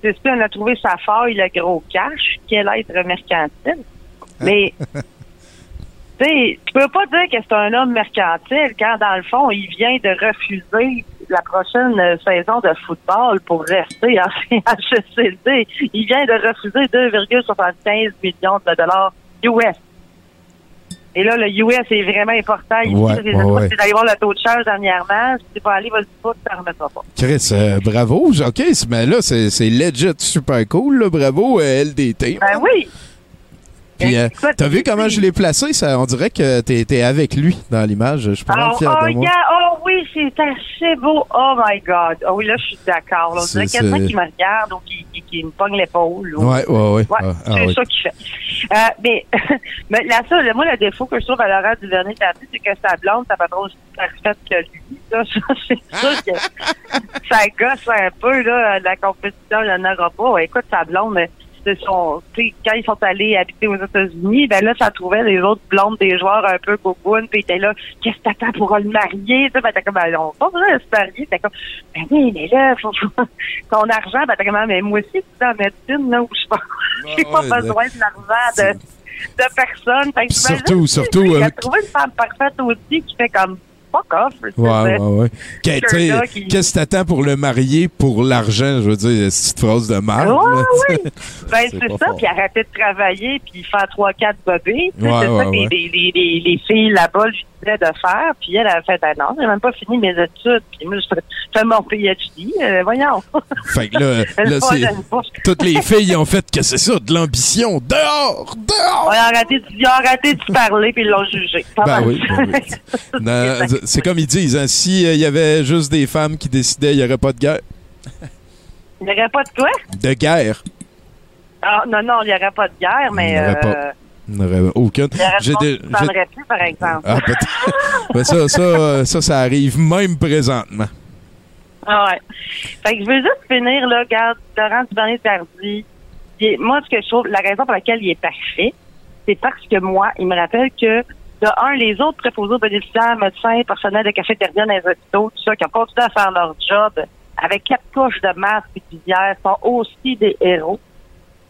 C'est sûr, on a trouvé sa faille, le gros cash. Quel être mercantile. Mais, tu sais, tu peux pas dire que c'est un homme mercantile quand, dans le fond, il vient de refuser la prochaine euh, saison de football pour rester en CHSLD. Il vient de refuser 2,75 millions de dollars US. Et là, le US est vraiment important. Ici, Ouais, les ouais, ouais. d'aller voir le taux de charge dernièrement. Si tu vas aller, vas-y pas, tu t'en remettras pas. Chris, euh, bravo. OK, mais là, c'est c'est legit super cool. Là. Bravo, euh, LDT. Ben oui! Puis, euh, t'as vu comment je l'ai placé? Ça, on dirait que t'es es avec lui dans l'image. Je suis pas fier oh, de moi. Oui, c'est assez beau. Oh my God. Oh oui, là, je suis d'accord. là. On dirait C'est- quelqu'un qui me regarde ou qui, qui, qui me pogne l'épaule. ou- Ouais, ouais, ouais. Ah, ah, c'est oui. ça qu'il fait. Euh, mais, mais la seule, moi, le défaut que je trouve à Laurent Duvernay Tardif, c'est que sa blonde, ça pas trop aussi parfaite que lui. Ça, ça, c'est sûr que ça gosse un peu, là, la compétition, il n'y en aura pas. Ouais, écoute, sa blonde, tu sais, quand ils sont allés habiter aux États-Unis, ben là, ça trouvait les autres blondes des joueurs un peu cocoones, puis ils étaient là, qu'est-ce que t'attends pour le marier? Tu sais, ben, t'es comme, ben, on pas besoin de se marier. T'es comme, ben oui, mais là, faut, ton argent, ben, t'es comme, mais moi aussi, je suis en médecine, là, où je suis pas, j'ai pas ouais, besoin de l'argent de, de personne. Fait que surtout- surtout, Il a euh, trouvé une femme parfaite aussi qui fait comme, fuck off. Ouais, ouais, ouais. Que- ce tu sais, gars qui- Qu'est-ce que t'attends pour le marier pour l'argent? Je veux dire, cette phrase de merde. Ouais, oui. sais. Ben, C'est ça, puis arrêter de travailler, puis faire trois, quatre Ouais, c'est ça que les, ouais. les, les, les, les filles là-bas lui disaient de faire. Puis elle a fait, ah non, j'ai même pas fini mes études. Puis moi, je fais mon PhD. euh, voyons. Fait que là, c'est. Toutes les filles ont fait que c'est ça, de l'ambition. Dehors! Dehors! Ils ont arrêté de se parler, puis ils l'ont jugé. Pas Ben mal. oui, ben oui. Non, c'est comme ils disent, hein, si il y avait juste des femmes qui décidaient, il n'y aurait pas de guerre. Il n'y aurait pas de quoi? De guerre. Ah, non, non, il n'y aurait pas de guerre, mais. Il n'y aurait pas. euh, Il aurait aucune. J'ai des- plus, par exemple. Ah. Ben, ça, ça, euh, ça, ça arrive même présentement. Ah ouais. Fait que je veux juste finir, là, regarde, Laurent Duvernay Tardy. Moi, ce que je trouve, la raison pour laquelle il est parfait, c'est parce que moi, il me rappelle que, de un, les autres préposés aux bénéficiaires, médecins, personnels de cafétéria dans les hôpitaux, tout ça, qui ont continué à faire leur job avec quatre couches de masques et de visières, sont aussi des héros.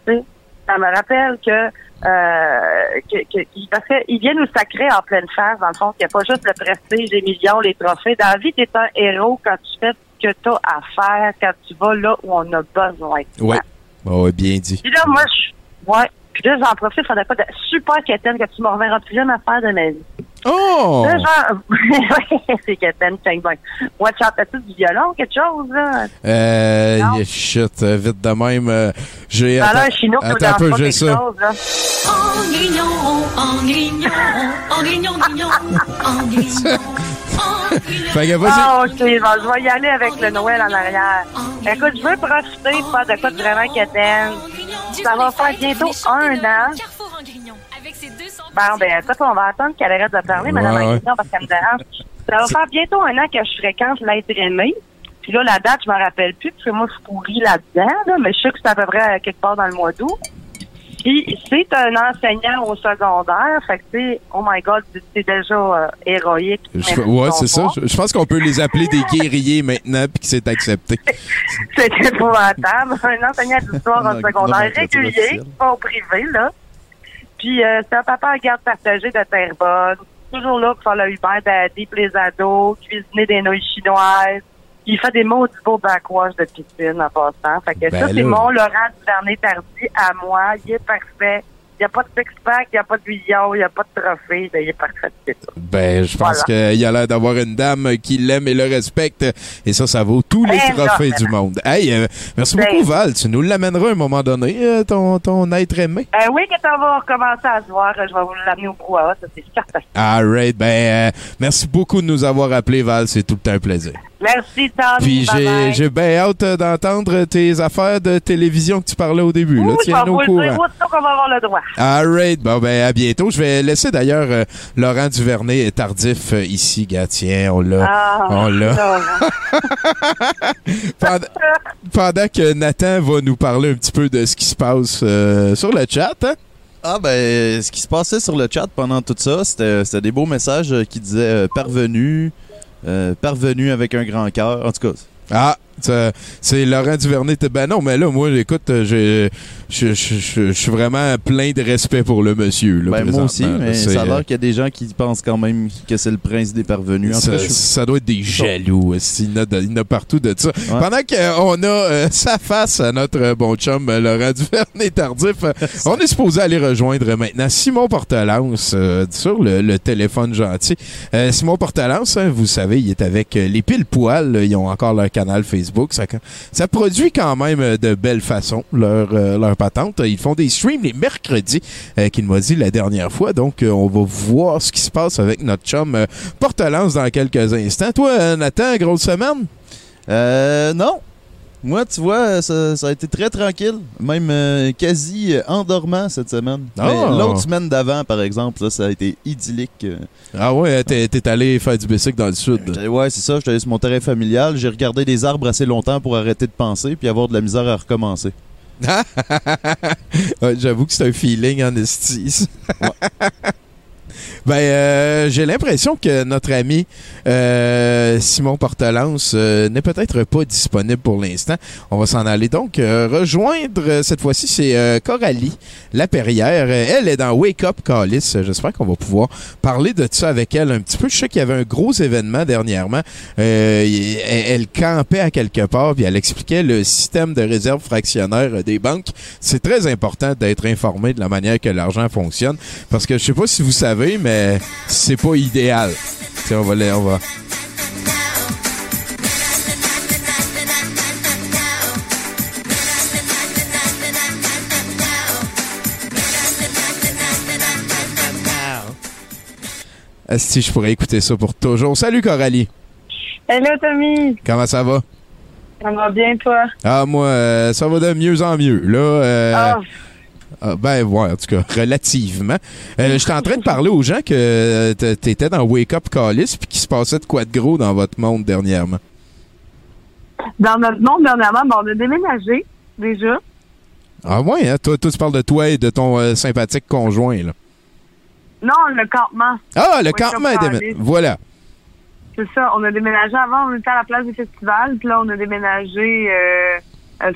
Ça me rappelle que, euh, que, parce qu'ils viennent nous sacrer en pleine face, dans le fond, qu'il n'y a pas juste le prestige, les millions, les trophées. Dans la vie, tu es un héros quand tu fais ce que tu as à faire, quand tu vas là où on a besoin. Ouais. Ouais, bien dit. Puis là, moi, je. Ouais. Puis là, j'en profite, pas de super quétaine que tu me reverras plus jamais faire de ma vie. Oh! Là, genre. C'est quétaine, tiens, bon. Ouais, tu chantais-tu du violon ou quelque chose, là? Euh, yeah, shit, euh, vite de même. euh, j'ai. Ça a l'air attends- un peu, j'ai ça. chose, là. En grignon, en grignon, en grignon, grignon, en grignon. Fait que vas-y. Ok, bon, je vais y aller avec le Noël en arrière. Écoute, je veux profiter de faire de quoi de vraiment quétaine. Ça va faire bientôt un an. Bon, ben, ça, on va attendre qu'elle arrête de parler, Madame Ouais, parce qu'elle me dérange. Ça va faire bientôt un an que je fréquente l'être aimé. Puis là, la date, je m'en rappelle plus, parce que moi, je suis pourrie là-dedans, là, mais je sais que c'est à peu près quelque part dans le mois d'août. Puis c'est un enseignant au secondaire, fait que tu sais, oh my god, c'est déjà euh, héroïque. Je- ouais, c'est ça. Je, je pense qu'on peut les appeler des guerriers maintenant, puis que c'est accepté. C'est épouvantable. Un enseignant d'histoire Non, secondaire régulier, pas au privé, là. Puis euh, c'est un papa à garde partagée de Terrebonne. Toujours là pour faire le Uber Daddy pour les ados, cuisiner des nouilles chinoises. Il fait des mots du beau backwash de piscine en passant. Fait que Ben ça, c'est là. mon Laurent Duvernay Tardy à moi. Il est parfait. Il n'y a pas de six-pack, il n'y a pas de million, il n'y a pas de trophée. Ben, il est parfait, c'est ça. Ben, je pense Voilà. qu'il a l'air d'avoir une dame qui l'aime et le respecte. Et ça, ça vaut tous les Ben, trophées non, du monde. Hey, euh, merci Ben- beaucoup, Val. Tu nous l'amèneras à un moment donné, euh, ton, ton être aimé. Euh, oui, quand on va recommencer à se voir, je vais vous l'amener au brouhaha, ça c'est certain. All right. Ben, euh, merci beaucoup de nous avoir appelés, Val. C'est tout le temps un plaisir. Merci, Tommy. Puis j'ai, bien hâte d'entendre tes affaires de télévision que tu parlais au début. là. Ouh, vous au dire va avoir le droit. All right. Bon, ben, à bientôt. Je vais laisser d'ailleurs euh, Laurent Duvernay tardif euh, ici, gars. Tiens, on l'a. Ah, on l'a. Pendant, pendant que Nathan va nous parler un petit peu de ce qui se passe euh, sur le chat, hein? Ah ben, ce qui se passait sur le chat pendant tout ça, c'était c'était des beaux messages qui disaient euh, parvenu, euh, parvenu avec un grand cœur. En tout cas, Ah, c'est Laurent Duvernay. Ben non, mais là, moi, écoute, euh, je suis vraiment plein de respect pour le monsieur. Là, ben, moi aussi, mais ça a euh, l'air qu'il y a des gens qui pensent quand même que c'est le prince des parvenus. En Ça, cas, je- ça doit être des jaloux. Il y en a, de- il y en a partout de ça. Pendant qu'on a euh, sa face à notre bon chum Laurent Duvernay Tardif, on est supposé aller rejoindre maintenant Simon Portelance euh, sur le, le téléphone gentil. Euh, Simon Portelance, hein, vous savez, il est avec les pile poils. Ils ont encore leur canal Facebook. Ça, produit quand même euh, de belles façons leur, euh, leur patente. Ils font des streams les mercredis, euh, qu'il m'a dit la dernière fois. Donc, euh, on va voir ce qui se passe avec notre chum Portelance dans quelques instants. Toi, Nathan, grosse semaine? Euh, non. Moi, tu vois, ça, ça a été très tranquille. Même euh, quasi euh, endormant cette semaine. Ah. L'autre semaine d'avant, par exemple, là, ça a été idyllique. euh. Ah ouais, t'es allé faire du bicycle dans le sud. Ouais, c'est ça. J'étais allé sur mon terrain familial. J'ai regardé des arbres assez longtemps pour arrêter de penser puis avoir de la misère à recommencer. Ouais, J'avoue que c'est un feeling en esti. Ben, euh, j'ai l'impression que notre ami euh, Simon Portelance euh, n'est peut-être pas disponible pour l'instant. On va s'en aller donc euh, rejoindre, euh, cette fois-ci, c'est euh, Coralie Laperrière. Elle est dans Wake Up Callis. J'espère qu'on va pouvoir parler de ça avec elle un petit peu. Je sais qu'il y avait un gros événement dernièrement. Elle, elle campait à quelque part, puis elle expliquait le système de réserve fractionnaire des banques. C'est très important d'être informé de la manière que l'argent fonctionne, parce que je sais pas si vous savez, mais c'est pas idéal. Tiens, on va, les- on va. Si je pourrais écouter ça pour toujours. Salut Coralie, Hello, Tommy. comment ça va? Ça va bien, toi? Ah, moi, euh, ça va de mieux en mieux. Là, euh, Ah. Ah, ben, ouais, en tout cas, relativement. Euh, J'étais en train de parler aux gens que euh, t'étais dans Wake Up Callis puis qu'il se passait de quoi de gros dans votre monde dernièrement. Dans notre monde, dernièrement, ben, on a déménagé, déjà. Ah ouais, hein? toi, toi, tu parles de toi et de ton euh, sympathique conjoint. Là. Non, le campement. Ah, le Wake campement est déménagé. Voilà. C'est ça. On a déménagé avant, on était à la place du festival, puis là, on a déménagé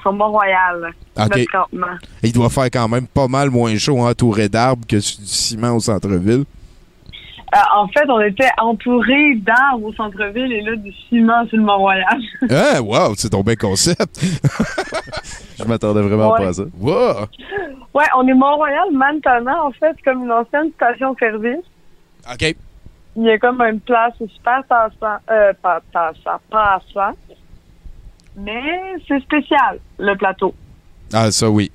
sur Mont-Royal, Ok. notre campement. Il doit faire quand même pas mal moins chaud entouré d'arbres que du ciment au centre-ville. Euh, en fait, on était entouré d'arbres au centre-ville et là, du ciment sur le Mont-Royal. Ah, wow, c'est ton bien concept. Je m'attendais vraiment Ouais. pas à ça. Wow. ouais, on est Mont-Royal maintenant, en fait, comme une ancienne station-service. OK. Il y a comme une place super passante, euh, pas passant, passant. Mais c'est spécial, le plateau. Ah, ça, oui.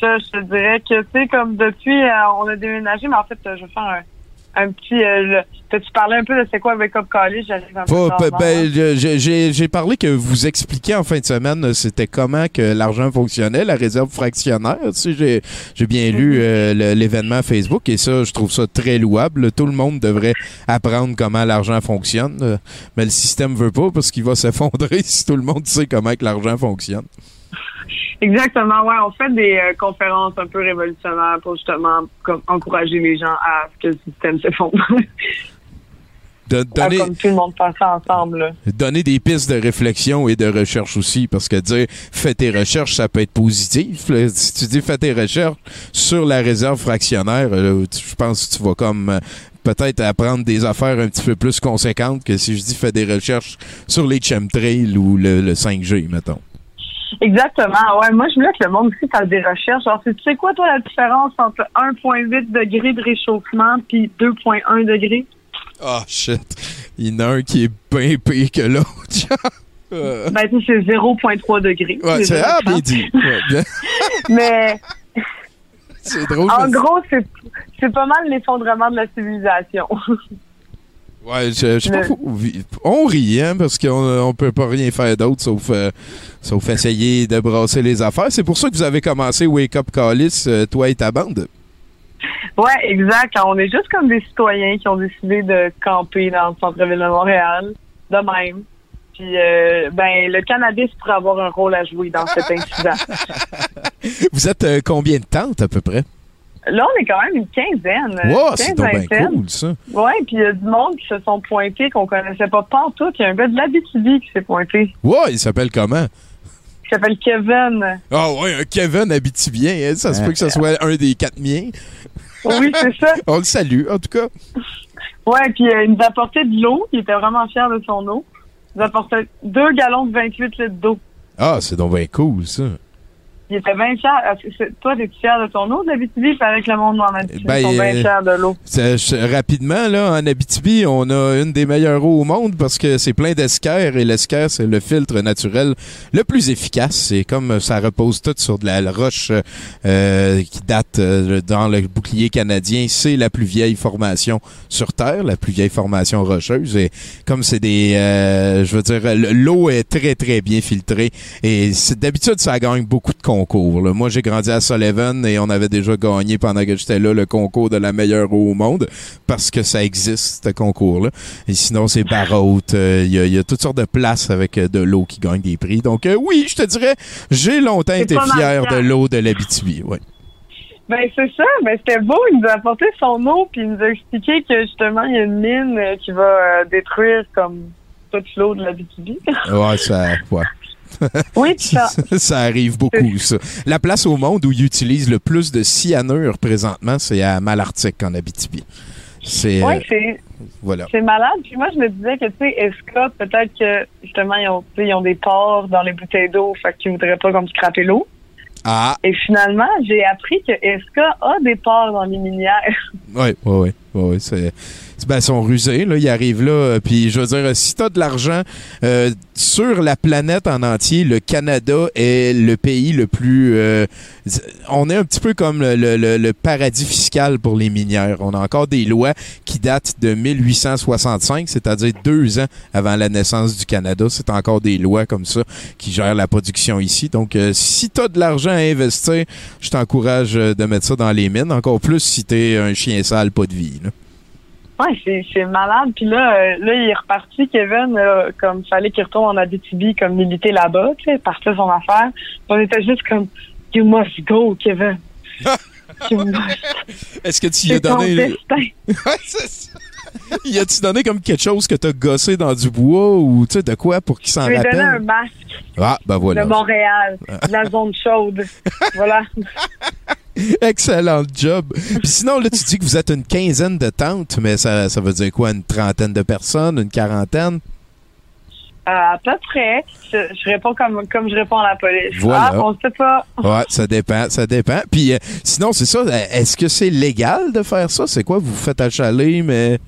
Ça, je te dirais que, tu sais, comme depuis, euh, on a déménagé, mais en fait, je vais faire un, un petit... Euh, le- T'as-tu parlé un peu de c'est quoi Wake Up College? Ben, ben, je- j'ai- parlé que vous expliquiez en fin de semaine, euh, c'était comment que l'argent fonctionnait, la réserve fractionnaire. Tu sais, j'ai bien lu euh, le- l'événement Facebook et ça, je trouve ça très louable. Tout le monde devrait apprendre comment l'argent fonctionne, euh, mais le système veut pas parce qu'il va s'effondrer si tout le monde sait comment que l'argent fonctionne. Exactement, ouais. On fait des euh, conférences un peu révolutionnaires pour justement comme, encourager les gens à ce que le système s'effondre. Donner, comme tout le monde ça ensemble. là. donner des pistes de réflexion et de recherche aussi, parce que dire fais tes recherches, ça peut être positif. là. Si tu dis fais tes recherches sur la réserve fractionnaire, euh, je pense que tu vas comme euh, peut-être apprendre des affaires un petit peu plus conséquentes que si je dis fais des recherches sur les chemtrails ou le, le 5G, mettons. Exactement, ouais. Moi, je voulais que le monde aussi fasse des recherches. Genre, tu sais quoi, toi, la différence entre 1,8 degré de réchauffement puis 2,1 degré? Ah, shit. Il y en a un qui est bien pire que l'autre. Euh, Ben, tu sais, c'est 0,3 degré. ouais, c'est ah, bien dit. Ouais, bien. Mais C'est drôle. en gros, c'est pas mal l'effondrement de la civilisation. Ouais, je, je sais pas. Faut- On rit, hein, parce qu'on on peut pas rien faire d'autre sauf, euh, sauf essayer de brasser les affaires. C'est pour ça que vous avez commencé Wake Up Callis, euh, toi et ta bande. Ouais, exact. On est juste comme des citoyens qui ont décidé de camper dans le centre-ville de Montréal, de même. Puis, euh, ben, le cannabis pourrait avoir un rôle à jouer dans cet incident. Vous êtes euh, combien de tentes à peu près? Là, on est quand même une quinzaine. Wow, c'est donc bien cool, ça. Ouais, puis il y a du monde qui se sont pointés qu'on connaissait pas pantoute. Il y a un gars de l'Abitibi qui s'est pointé. Ouais, il s'appelle comment? Il s'appelle Kevin. Ah ouais, un Kevin Abitibien, hein, ça se peut que ce soit un des quatre miens. Oui, c'est ça. On le salue, en tout cas. Ouais, puis euh, il nous apportait de l'eau. Il était vraiment fier de son eau. Il nous apportait deux gallons de 28 litres d'eau. Ah, c'est donc bien cool, ça. Il était bien c'est- Toi, t'es fier de ton eau d'Abitibi? Que le monde en Abitibi Ben, sont bien euh, de l'eau. Rapidement, là, en Abitibi, on a une des meilleures eaux au monde parce que c'est plein d'esquerre et l'esquerre, c'est le filtre naturel le plus efficace. C'est comme ça repose tout sur de la roche euh, qui date euh, dans le bouclier canadien. C'est la plus vieille formation sur Terre, la plus vieille formation rocheuse. Et comme c'est des... euh, je veux dire, l'eau est très, très bien filtrée. Et d'habitude, ça gagne beaucoup de concours. là. Moi, j'ai grandi à Sullivan et on avait déjà gagné pendant que j'étais là le concours de la meilleure eau au monde parce que ça existe, ce concours-là. Et sinon, c'est Barrault. euh, Il y, a- il y a toutes sortes de places avec euh, de l'eau qui gagne des prix. Donc, euh, oui, je te dirais, j'ai longtemps été fier de l'eau de l'Abitibi. Ouais. Ben c'est ça, ben c'était beau, il nous a apporté son eau puis il nous a expliqué que justement il y a une mine qui va détruire comme toute l'eau de la BTB. Ouais, ça. Ouais. Oui, ça. ça arrive beaucoup, ça. La place au monde où ils utilisent le plus de cyanure présentement, c'est à Malartic, en Abitibi. C'est. Ouais, euh, c'est voilà. c'est malade. Puis moi je me disais que tu sais Esca peut-être que justement ils ont ils ont des porcs dans les bouteilles d'eau, fait qu'ils voudraient pas comme scraper l'eau. Ah, Et finalement, j'ai appris que Esca a des porcs dans les minières? oui, oui, oui. oui, c'est. Ben, sont rusés, là. Ils arrivent là. euh, Puis, je veux dire, si t'as de l'argent euh, sur la planète en entier, le Canada est le pays le plus. euh, on est un petit peu comme le, le- le- paradis fiscal pour les minières. On a encore des lois qui datent de 1865, c'est-à-dire deux ans avant la naissance du Canada. C'est encore des lois comme ça qui gèrent la production ici. Donc, euh, si t'as de l'argent à investir, je t'encourage euh, de mettre ça dans les mines. Encore plus si t'es un chien sale, pas de vie. là. Ouais, c'est c'est malade. Puis là, euh, là, il est reparti, Kevin, là, comme fallait qu'il retourne en Abitibi, comme militer là-bas, tu sais, partir son affaire. On était juste comme, you must go, Kevin. you must. Est-ce que tu y as C'est ton donné. destin. Ouais, c'est ça. Y a-tu donné comme quelque chose que t'as gossé dans du bois ou tu sais de quoi pour qu'il s'en Je lui ai donné un rappelle? masque Ah, ben voilà. de Montréal, de la zone chaude. voilà. Excellent job. Puis sinon, là, tu dis que vous êtes une quinzaine de tentes, mais ça, ça veut dire quoi? Une trentaine de personnes? Une quarantaine? Euh, à peu près. Je, je réponds comme, comme je réponds à la police. Voilà. Ah, on sait pas. Ouais, ça dépend, ça dépend. Puis euh, sinon, c'est ça. euh, Est-ce que c'est légal de faire ça? C'est quoi? Vous faites achaler, mais.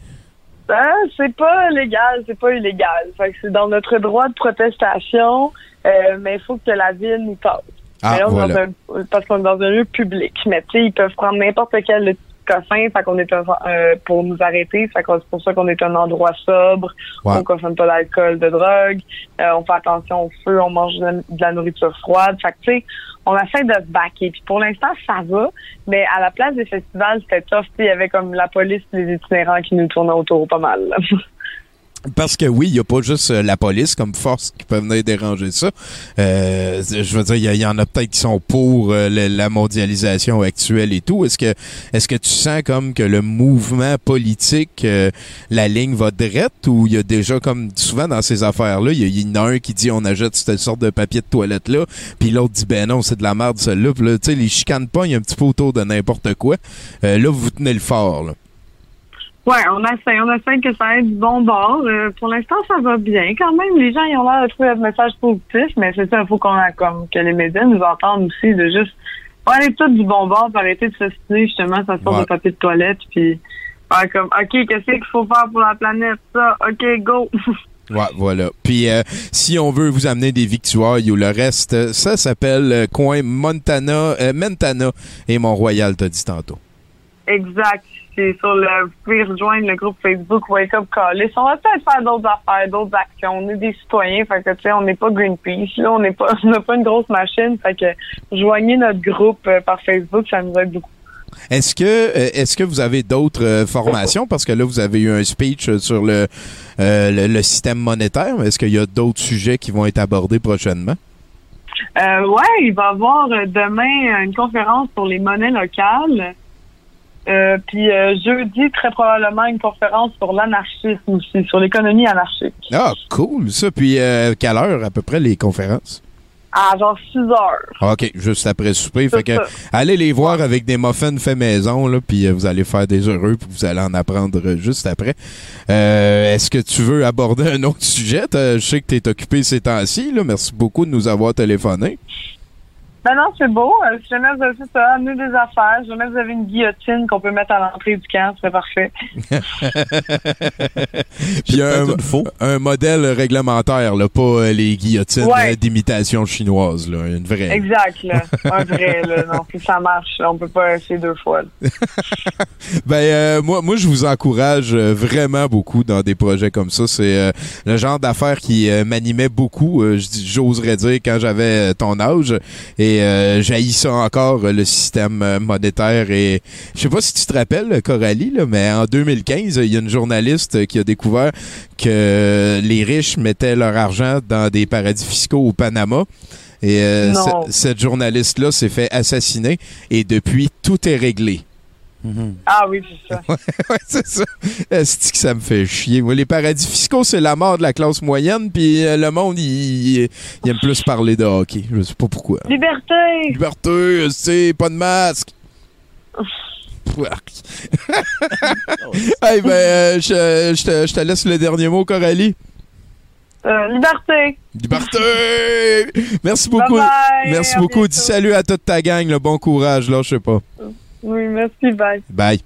Ah, c'est pas légal, c'est pas illégal. Fait que c'est dans notre droit de protestation, euh, mais il faut que la ville nous passe. Ah, Mais là, on est voilà. dans un- parce qu'on est dans un lieu public. Mais tu sais, ils peuvent prendre n'importe quel cossin, fait qu'on est un- euh, pour nous arrêter. Fait c'est pour ça qu'on est un endroit sobre. Ouais. On consomme pas d'alcool, de drogue. euh, on fait attention au feu. On mange de la, de la nourriture froide. Fait que tu sais, on essaie de se baquer. Puis pour l'instant, ça va. Mais à la place des festivals, c'était tough. Il y avait comme la police les itinérants qui nous tournaient autour pas mal. là. Parce que oui, il n'y a pas juste euh, la police comme force qui peut venir déranger ça. Euh, je veux dire, il y, en a peut-être qui sont pour euh, la mondialisation actuelle et tout. Est-ce que est-ce que tu sens comme que le mouvement politique, euh, la ligne va drette ou il y a déjà comme souvent dans ces affaires-là, il y, a- il y en a un qui dit on achète cette sorte de papier de toilette là, puis l'autre dit ben non c'est de la merde celle-là. Puis là, tu sais les chicanes pas, il y a un petit peu autour de n'importe quoi. Euh, là vous tenez le fort. Là. Ouais, on essaie, on essaie que ça ait du bon bord. Euh, pour l'instant, ça va bien quand même. Les gens, ils ont l'air de trouver le message positif, mais c'est ça, il faut qu'on a comme que les médias nous entendent aussi de juste aller tout du bon bord, puis arrêter de s'ostiner justement ça sort Ouais. de papier de toilette, puis faire comme OK, qu'est-ce qu'il faut faire pour la planète? Ça, OK, go! Ouais, voilà. Puis euh, si on veut vous amener des victuailles ou le reste, ça s'appelle euh, coin Montana, euh, Mentana et Mont-Royal, t'as dit tantôt. Exact. C'est sur le, vous pouvez rejoindre le groupe Facebook Wake Up Callis. On va peut-être faire d'autres affaires, d'autres actions. On est des citoyens, fait que, tu sais, on n'est pas Greenpeace. Là, on n'est pas, on n'a pas une grosse machine, fait que, joignez notre groupe euh, par Facebook, ça nous aide beaucoup. Est-ce que euh, est-ce que vous avez d'autres euh, formations? Parce que là vous avez eu un speech sur le euh, le, le système monétaire, est-ce qu'il y a d'autres sujets qui vont être abordés prochainement? Euh, ouais, il va y avoir demain une conférence sur les monnaies locales. Euh, puis euh, jeudi, très probablement une conférence sur l'anarchisme aussi, sur l'économie anarchique. Ah, cool ça. Puis euh, quelle heure à peu près les conférences? À genre 6 heures. OK, juste après souper. Fait que ça. allez les voir avec des muffins faits maison, là, puis euh, vous allez faire des heureux, puis vous allez en apprendre juste après. Est-ce que tu veux aborder un autre sujet? Je sais que tu es occupé ces temps-ci. Merci beaucoup de nous avoir téléphoné. Ben non, c'est beau. Euh, si jamais vous avez ça, amenez des affaires. Si jamais vous avez une guillotine qu'on peut mettre à l'entrée du camp, c'est parfait. Puis un, un modèle réglementaire, là, pas euh, les guillotines Ouais. euh, d'imitation chinoise, là, une vraie. Exact, là. Un vrai, là. Non, si ça marche, on peut pas essayer deux fois. là. Ben euh, moi, moi je vous encourage euh, vraiment beaucoup dans des projets comme ça. C'est euh, le genre d'affaires qui euh, m'animait beaucoup. euh, J'oserais dire quand j'avais euh, ton âge. Et Et euh, ça encore, euh, le système euh, monétaire. Et je sais pas si tu te rappelles, Coralie, là, mais en 2015, il y a une journaliste euh, qui a découvert que les riches mettaient leur argent dans des paradis fiscaux au Panama. Et euh, cette journaliste-là s'est fait assassiner. Et depuis, tout est réglé. Ah oui, c'est ça. ouais, c'est ça. Est-ce que ça me fait chier? Moi, les paradis fiscaux, c'est la mort de la classe moyenne, puis euh, le monde, il, il- il aime plus parler de hockey. Je sais pas pourquoi. Liberté! Liberté, c'est pas de masque. Hey, ben, euh, je je te, je te laisse le dernier mot, Coralie. Euh, liberté! Liberté! Merci beaucoup. Merci beaucoup. bientôt. Dis salut à toute ta gang. Le bon courage, là, je sais pas. Oui, merci, bye. Bye.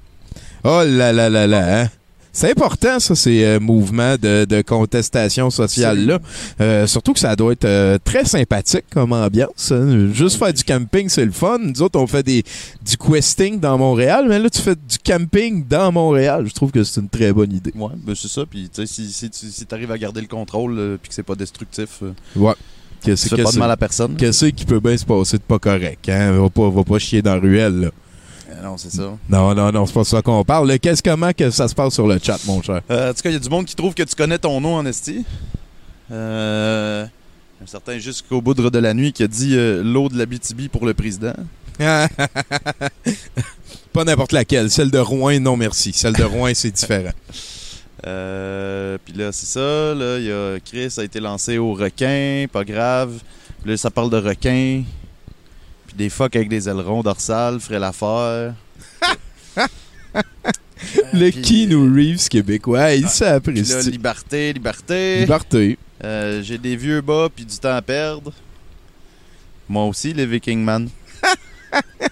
Oh là là là là, hein? C'est important, ça, ces euh, mouvements de, de contestation sociale-là. Euh, surtout que ça doit être euh, très sympathique comme ambiance. hein. Juste faire du camping, c'est le fun. Nous autres, on fait des, du questing dans Montréal, mais là, tu fais du camping dans Montréal. Je trouve que c'est une très bonne idée. Ouais, ben c'est ça. Puis, tu sais, si, si tu si arrives à garder le contrôle euh, puis que c'est pas destructif, euh, Ouais. tu fais pas de mal à personne. Qu'est-ce qui peut bien se passer de pas correct, hein? Va pas, va pas chier dans la ruelle, là. Non, c'est ça. Non, non, non, c'est pas ça qu'on parle. Qu'est-ce comment que ça se passe sur le chat, mon cher? Euh, en tout cas, il y a du monde qui trouve que tu connais ton nom en esti. Euh, un certain jusqu'au bout de la nuit qui a dit euh, l'eau de la BTB pour le président. Pas n'importe laquelle. Celle de Rouen, non merci. Celle de Rouen, c'est différent. Euh, Puis là, c'est ça. Là, y a Chris a été lancé au requin, pas grave. Puis là, ça parle de requin. Puis des phoques avec des ailerons dorsales, ferait l'affaire. Le puis- Keanu Reeves québécois, il s'apprécie. liberté, liberté. Liberté. Euh, J'ai des vieux bas puis du temps à perdre. Moi aussi, les Viking Man.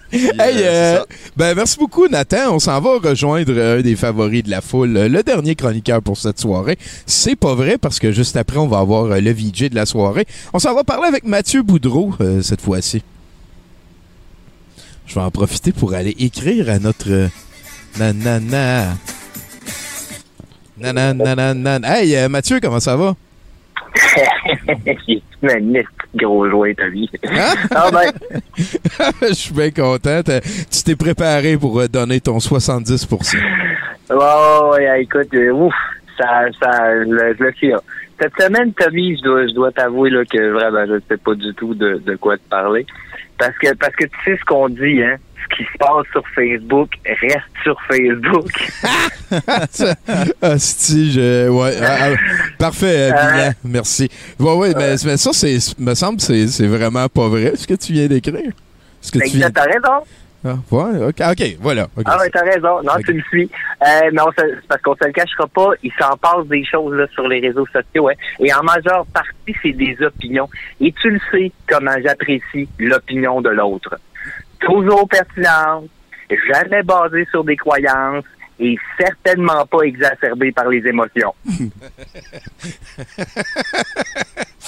Puis, euh, Hey, euh, ben merci beaucoup Nathan. On s'en va rejoindre euh, un des favoris de la foule, euh, le dernier chroniqueur pour cette soirée. C'est pas vrai parce que juste après on va avoir euh, le VJ de la soirée. On s'en va parler avec Mathieu Boudreau euh, cette fois-ci. Je vais en profiter pour aller écrire à notre euh, nanana. Nanana. Hey euh, Mathieu, comment ça va? De gros jouet, ta vie. Hein? Ah ben, Je suis bien content. Tu t'es préparé pour euh, donner ton 70%. oh, ouais, écoute, ouf, ça, ça, je, je le fais. Cette semaine, Tommy, je dois, je dois t'avouer là, que vraiment, je ne sais pas du tout de, de quoi te parler. Parce que, parce que tu sais ce qu'on dit, hein? Ce qui se passe sur Facebook reste sur Facebook. Asti, je. Ouais. ah, ah, parfait, euh, Bilan. Merci. Ouais, ouais, mais, mais ça, c'est, me semble, que c'est, c'est vraiment pas vrai ce que tu viens d'écrire. Ce que tu viens. Exact, T'as raison. Ah, ouais, ok, voilà. ok. Ah ouais, t'as raison. Non, tu me suis. Euh, mais on se- c'est parce qu'on se le cachera pas, il s'en passe des choses là, sur les réseaux sociaux. Hein. Et en majeure partie, c'est des opinions. Et tu le sais comment j'apprécie l'opinion de l'autre. Toujours pertinente, jamais basée sur des croyances et certainement pas exacerbée par les émotions.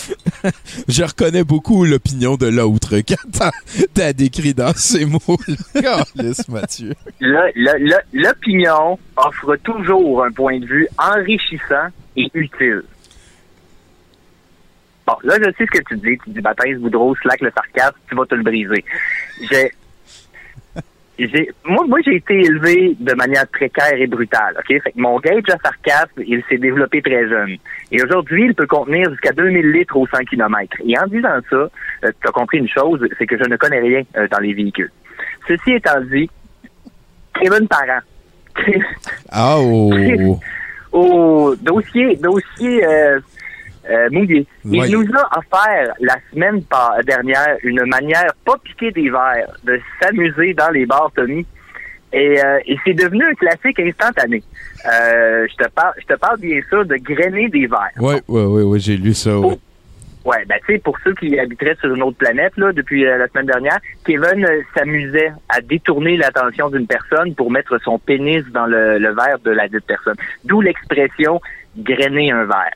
Je reconnais beaucoup l'opinion de l'autre quand t'as, décrit dans ces mots-là. Mathieu. L'opinion offre toujours un point de vue enrichissant et utile. Bon, là, je sais ce que tu dis. Tu dis baptême, Boudreau, slack, le sarcasme, tu vas te le briser. J'ai. J'ai, moi, moi, j'ai été élevé de manière précaire et brutale. Ok, fait que mon gauge de sarcasme, il s'est développé très jeune. Et aujourd'hui, il peut contenir jusqu'à 2000 litres au 100 km. Et en disant ça, euh, tu as compris une chose, c'est que je ne connais rien euh, dans les véhicules. Ceci étant dit, Kevin Parent. Ah, oh. au dossier, dossier euh, euh, mouillé. Il nous a offert la semaine dernière une manière pas piquée des verres de s'amuser dans les bars, Tommy. Et, euh, et c'est devenu un classique instantané. Euh, je te parle, je te parle bien sûr de grainer des verres. Ouais, ouais, ouais, ouais, j'ai lu ça, ouais. Ouais, ben tu sais, pour ceux qui habiteraient sur une autre planète, là, depuis euh, la semaine dernière, Kevin euh, s'amusait à détourner l'attention d'une personne pour mettre son pénis dans le, le verre de la dite personne. D'où l'expression grainer un verre.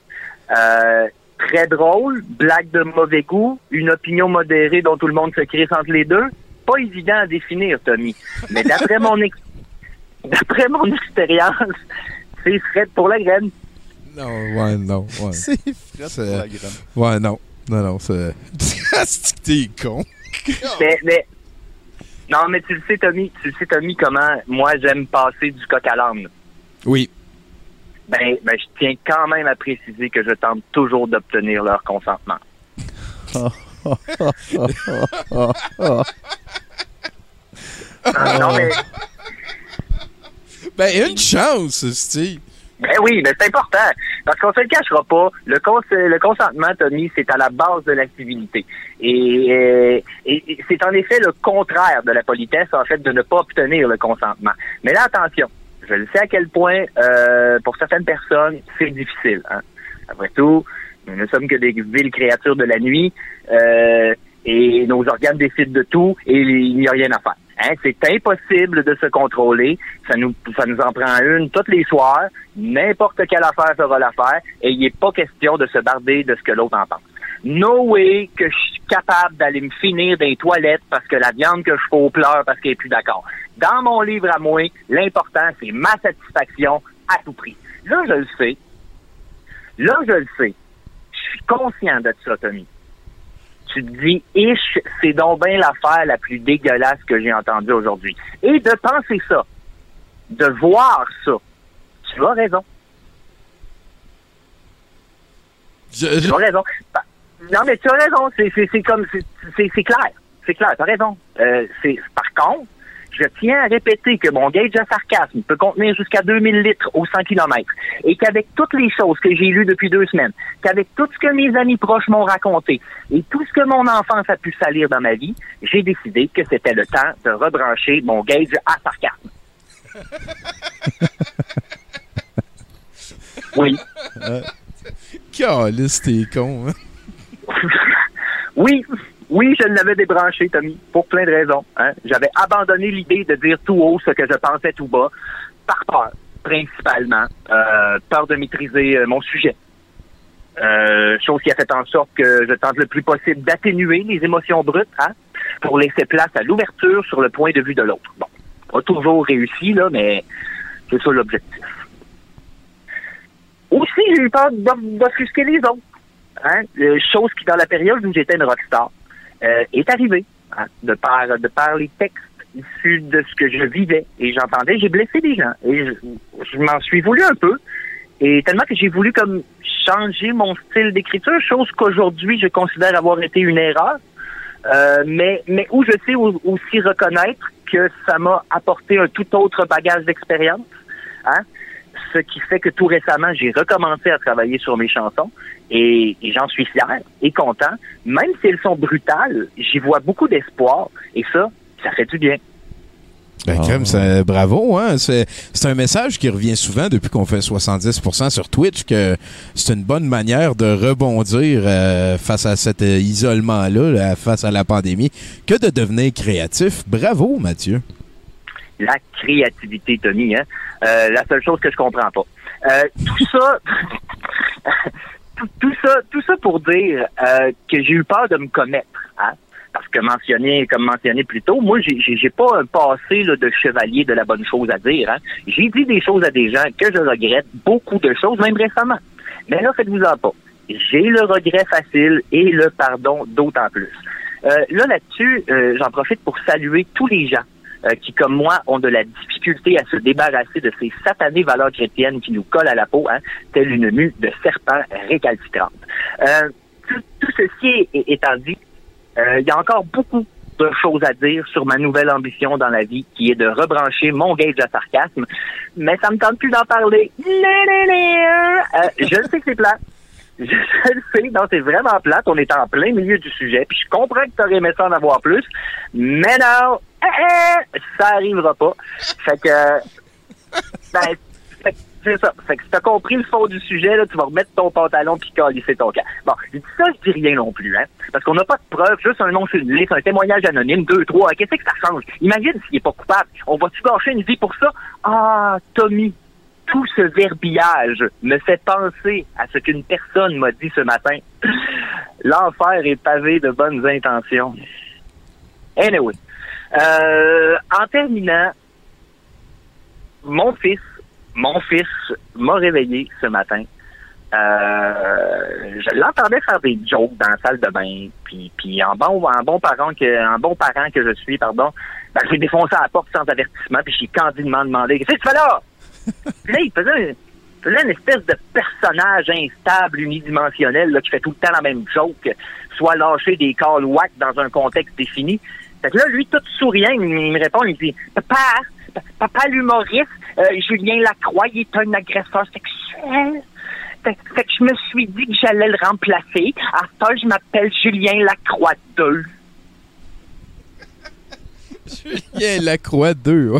Euh, très drôle, blague de mauvais goût, une opinion modérée dont tout le monde se crisse entre les deux. Pas évident à définir, Tommy. Mais d'après mon ex- d'après mon expérience, c'est Fred pour la graine. Non, ouais, non, ouais. C'est frais C'est- pour la graine. Ouais, non. Non, non, c'est. t'es con. mais, mais- non, mais tu le sais, Tommy, tu le sais, Tommy, comment moi j'aime passer du coq à l'âne. Oui. Ben, ben, je tiens quand même à préciser que je tente toujours d'obtenir leur consentement. non, mais, Ben, une chance, Steve. ben oui, mais c'est important. Parce qu'on se le cachera pas, le, cons- le consentement, Tommy, c'est à la base de la civilité. Et, euh, et- et c'est en effet le contraire de la politesse, en fait, de ne pas obtenir le consentement. Mais là, attention, je le sais à quel point, euh, pour certaines personnes, c'est difficile. Hein. Après tout, nous ne sommes que des villes créatures de la nuit, euh, et nos organes décident de tout, et il n'y a rien à faire. Hein, c'est impossible de se contrôler. Ça nous, ça nous en prend une tous les soirs. N'importe quelle affaire fera l'affaire. Et il n'est pas question de se barder de ce que l'autre en pense. No way que je suis capable d'aller me finir des toilettes parce que la viande que je fais au pleur parce qu'elle est plus d'accord. Dans mon livre à moi, l'important, c'est ma satisfaction à tout prix. Là, je le sais. Là, je le sais. Je suis conscient de ça, Tommy tu te dis, ish, c'est donc bien l'affaire la plus dégueulasse que j'ai entendue aujourd'hui. Et de penser ça, de voir ça, tu as raison. Tu as raison. Non, mais tu as raison. C'est, c'est, c'est comme, c'est, clair. C'est clair, tu as raison. Euh, par contre, je tiens à répéter que mon gauge à sarcasme peut contenir jusqu'à 2000 litres au 100 km et qu'avec toutes les choses que j'ai lues depuis deux semaines, qu'avec tout ce que mes amis proches m'ont raconté et tout ce que mon enfance a pu salir dans ma vie, j'ai décidé que c'était le temps de rebrancher mon gauge à sarcasme. Oui. Calice, t'es con, hein? Oui, oui, je l'avais débranché, Tommy, pour plein de raisons. hein. J'avais abandonné l'idée de dire tout haut ce que je pensais tout bas, par peur, principalement. Euh, peur de maîtriser euh, mon sujet. Euh, chose qui a fait en sorte que je tente le plus possible d'atténuer les émotions brutes, hein, pour laisser place à l'ouverture sur le point de vue de l'autre. Bon, pas toujours réussi, là, mais c'est ça l'objectif. Aussi, j'ai eu peur d'off- d'offusquer les autres. Hein? Euh, chose qui, dans la période où j'étais une rockstar, euh, est arrivée. hein, De, par, de par les textes issus de ce que je vivais et j'entendais, j'ai blessé des gens. Et je, je m'en suis voulu un peu. Et tellement que j'ai voulu comme changer mon style d'écriture, chose qu'aujourd'hui je considère avoir été une erreur. Euh, mais, mais où je sais au- aussi reconnaître que ça m'a apporté un tout autre bagage d'expérience. Hein? Ce qui fait que tout récemment, j'ai recommencé à travailler sur mes chansons et, et j'en suis fier et content. Même si elles sont brutales, j'y vois beaucoup d'espoir et ça, ça fait du bien. Ben, crème, c'est- bravo, hein. C'est, c'est un message qui revient souvent depuis qu'on fait 70% sur Twitch que c'est une bonne manière de rebondir euh, face à cet euh, isolement-là, là, face à la pandémie, que de devenir créatif. Bravo, Mathieu. La créativité, Tony, hein? Euh, la seule chose que je comprends pas. Euh, tout ça, tout, ça, tout ça pour dire euh, que j'ai eu peur de me commettre, hein? Parce que mentionné, comme mentionné plus tôt, moi, j'ai- pas un passé là, de chevalier de la bonne chose à dire. Hein? J'ai dit des choses à des gens que je regrette, beaucoup de choses, même récemment. Mais là, faites-vous-en pas. J'ai le regret facile et le pardon d'autant plus. Euh, là, là-dessus, euh, j'en profite pour saluer tous les gens qui, comme moi, ont de la difficulté à se débarrasser de ces satanées valeurs chrétiennes qui nous collent à la peau, hein, telle une mue de serpent récalcitrante. Euh, tout, tout ceci étant dit, euh, il y a encore beaucoup de choses à dire sur ma nouvelle ambition dans la vie, qui est de rebrancher mon gauge à sarcasme, mais ça me tente plus d'en parler. Euh, je le sais que c'est plat. Je, le sais, non, c'est vraiment plate. On est en plein milieu du sujet, puis je comprends que tu aurais aimé ça en avoir plus, mais non, ça arrivera pas. Fait que, ben, c'est ça. Fait que si t'as compris le fond du sujet, là, tu vas remettre ton pantalon puis calisser ton camp. Bon, je dis ça, je dis rien non plus, hein. Parce qu'on n'a pas de preuves, juste un nom sur une liste, un témoignage anonyme, deux, trois. Qu'est-ce que ça change? Imagine s'il est pas coupable. On va-tu gâcher une vie pour ça? Ah, Tommy, tout ce verbillage me fait penser à ce qu'une personne m'a dit ce matin. L'enfer est pavé de bonnes intentions. Anyway. Euh, en terminant, mon fils, mon fils m'a réveillé ce matin euh, je l'entendais faire des jokes dans la salle de bain. Puis, puis en bon, en bon parent que, en bon parent que je suis, pardon, ben, j'ai défoncé la porte sans avertissement. Puis j'ai candidement demandé qu'est-ce que tu fais là? Puis là, il faisait, il faisait une espèce de personnage instable, unidimensionnel, là, qui fait tout le temps la même joke, soit lâcher des calls whack dans un contexte défini. Fait que là, lui, tout souriant, il, me répond, il dit Papa, papa l'humoriste, euh, Julien Lacroix, il est un agresseur sexuel. Fait, fait que je me suis dit que j'allais le remplacer. À je m'appelle Julien Lacroix 2. Julien Lacroix 2, ouais.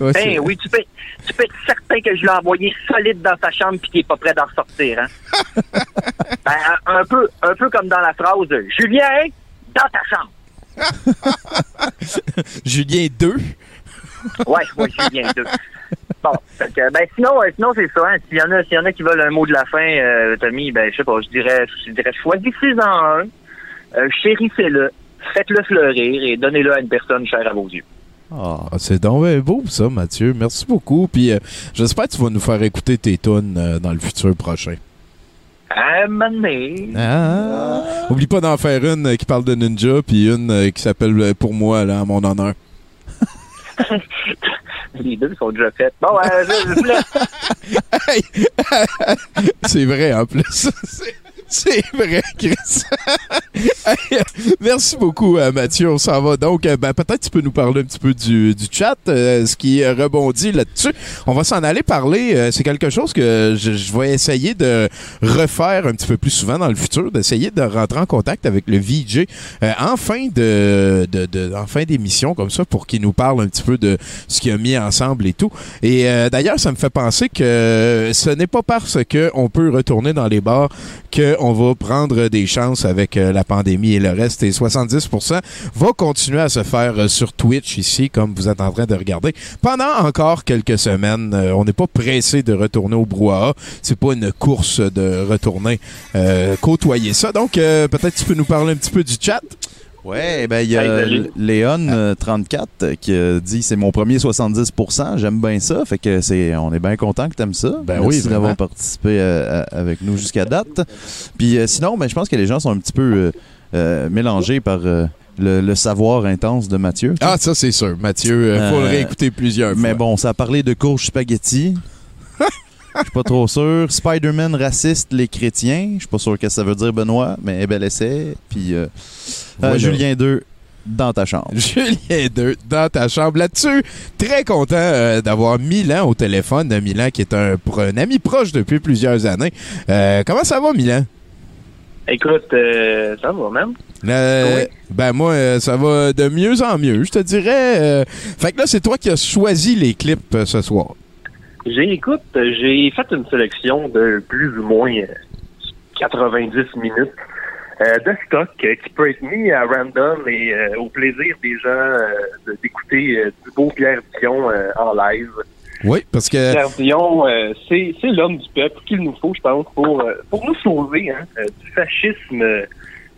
Ouais, Ben oui, tu peux, tu peux être certain que je l'ai envoyé solide dans sa chambre puis qu'il est pas prêt d'en ressortir, hein? ben, un, un peu, un peu comme dans la phrase Julien, dans ta chambre. Julien 2. Ouais, ouais, Julien 2. Bon, que, ben sinon, euh, sinon c'est ça. Hein. S'il y en a, s'il y en a qui veulent un mot de la fin, euh, Tommy, ben je sais pas, je dirais, je dirais, choisissez-en un, euh, chérissez-le, faites-le fleurir et donnez-le à une personne chère à vos yeux. Ah, c'est donc beau ça, Mathieu. Merci beaucoup. Puis j'espère que tu vas nous faire écouter tes tunes dans le futur prochain. À. Ah. Oublie pas d'en faire une euh, qui parle de ninja, puis une euh, qui s'appelle euh, Pour moi, là, à mon honneur. Les deux sont déjà faites. Bon, euh, je. C'est vrai en plus. C'est- vrai, Chris. Merci beaucoup, euh, Mathieu. On s'en va donc. euh, ben, Peut-être tu peux nous parler un petit peu du, du chat, euh, ce qui rebondit là-dessus. On va s'en aller parler. C'est quelque chose que je, vais essayer de refaire un petit peu plus souvent dans le futur, d'essayer de rentrer en contact avec le VJ en fin de, de, en fin d'émission comme ça pour qu'il nous parle un petit peu de ce qu'il a mis ensemble et tout. Et d'ailleurs, ça me fait penser que ce n'est pas parce que on peut retourner dans les bars qu'on va prendre des chances avec euh, la pandémie et le reste. Et 70% va continuer à se faire euh, sur Twitch ici, comme vous êtes en train de regarder, pendant encore quelques semaines. Euh, on n'est pas pressé de retourner au brouhaha. C'est pas une course de retourner côtoyer ça. Donc, peut-être tu peux nous parler un petit peu du chat. Ouais, ben il y a. Léon euh, 34 euh, qui a dit c'est mon premier 70%, j'aime bien ça, fait que c'est on est bien content que t'aimes ça. Ben Merci oui, d'avoir participé euh, à- avec nous jusqu'à date. Puis euh, sinon, ben je pense que les gens sont un petit peu euh, euh, mélangés par euh, le, le savoir intense de Mathieu. Ah, ça c'est sûr. Mathieu, il faut le Euh, réécouter plusieurs fois. Mais bon, ça a parlé de courge spaghetti. Je suis pas trop sûr. Spider-Man raciste les chrétiens. Je suis pas sûr que ça veut dire Benoît, mais bel essai. Puis euh, euh. Julien 2 dans ta chambre. Julien 2 dans ta chambre. Là-dessus, très content euh, d'avoir Milan au téléphone. Euh, Milan qui est un, ami proche depuis plusieurs années. Euh, comment ça va, Milan? Écoute, euh, ça va même. Euh, Ben moi, euh, ça va de mieux en mieux, je te dirais. euh. fait que là, c'est toi qui as choisi les clips euh, ce soir. J'ai, écoute, j'ai fait une sélection de plus ou moins euh, 90 minutes euh, de stock euh, qui peut être mis à random et euh, au plaisir des gens euh, d'écouter euh, du beau Pierre Dion euh, en live. Oui, parce que... Pierre Dion, euh, c'est, l'homme du peuple qu'il nous faut, je pense, pour, euh, pour nous sauver hein, euh, du fascisme euh,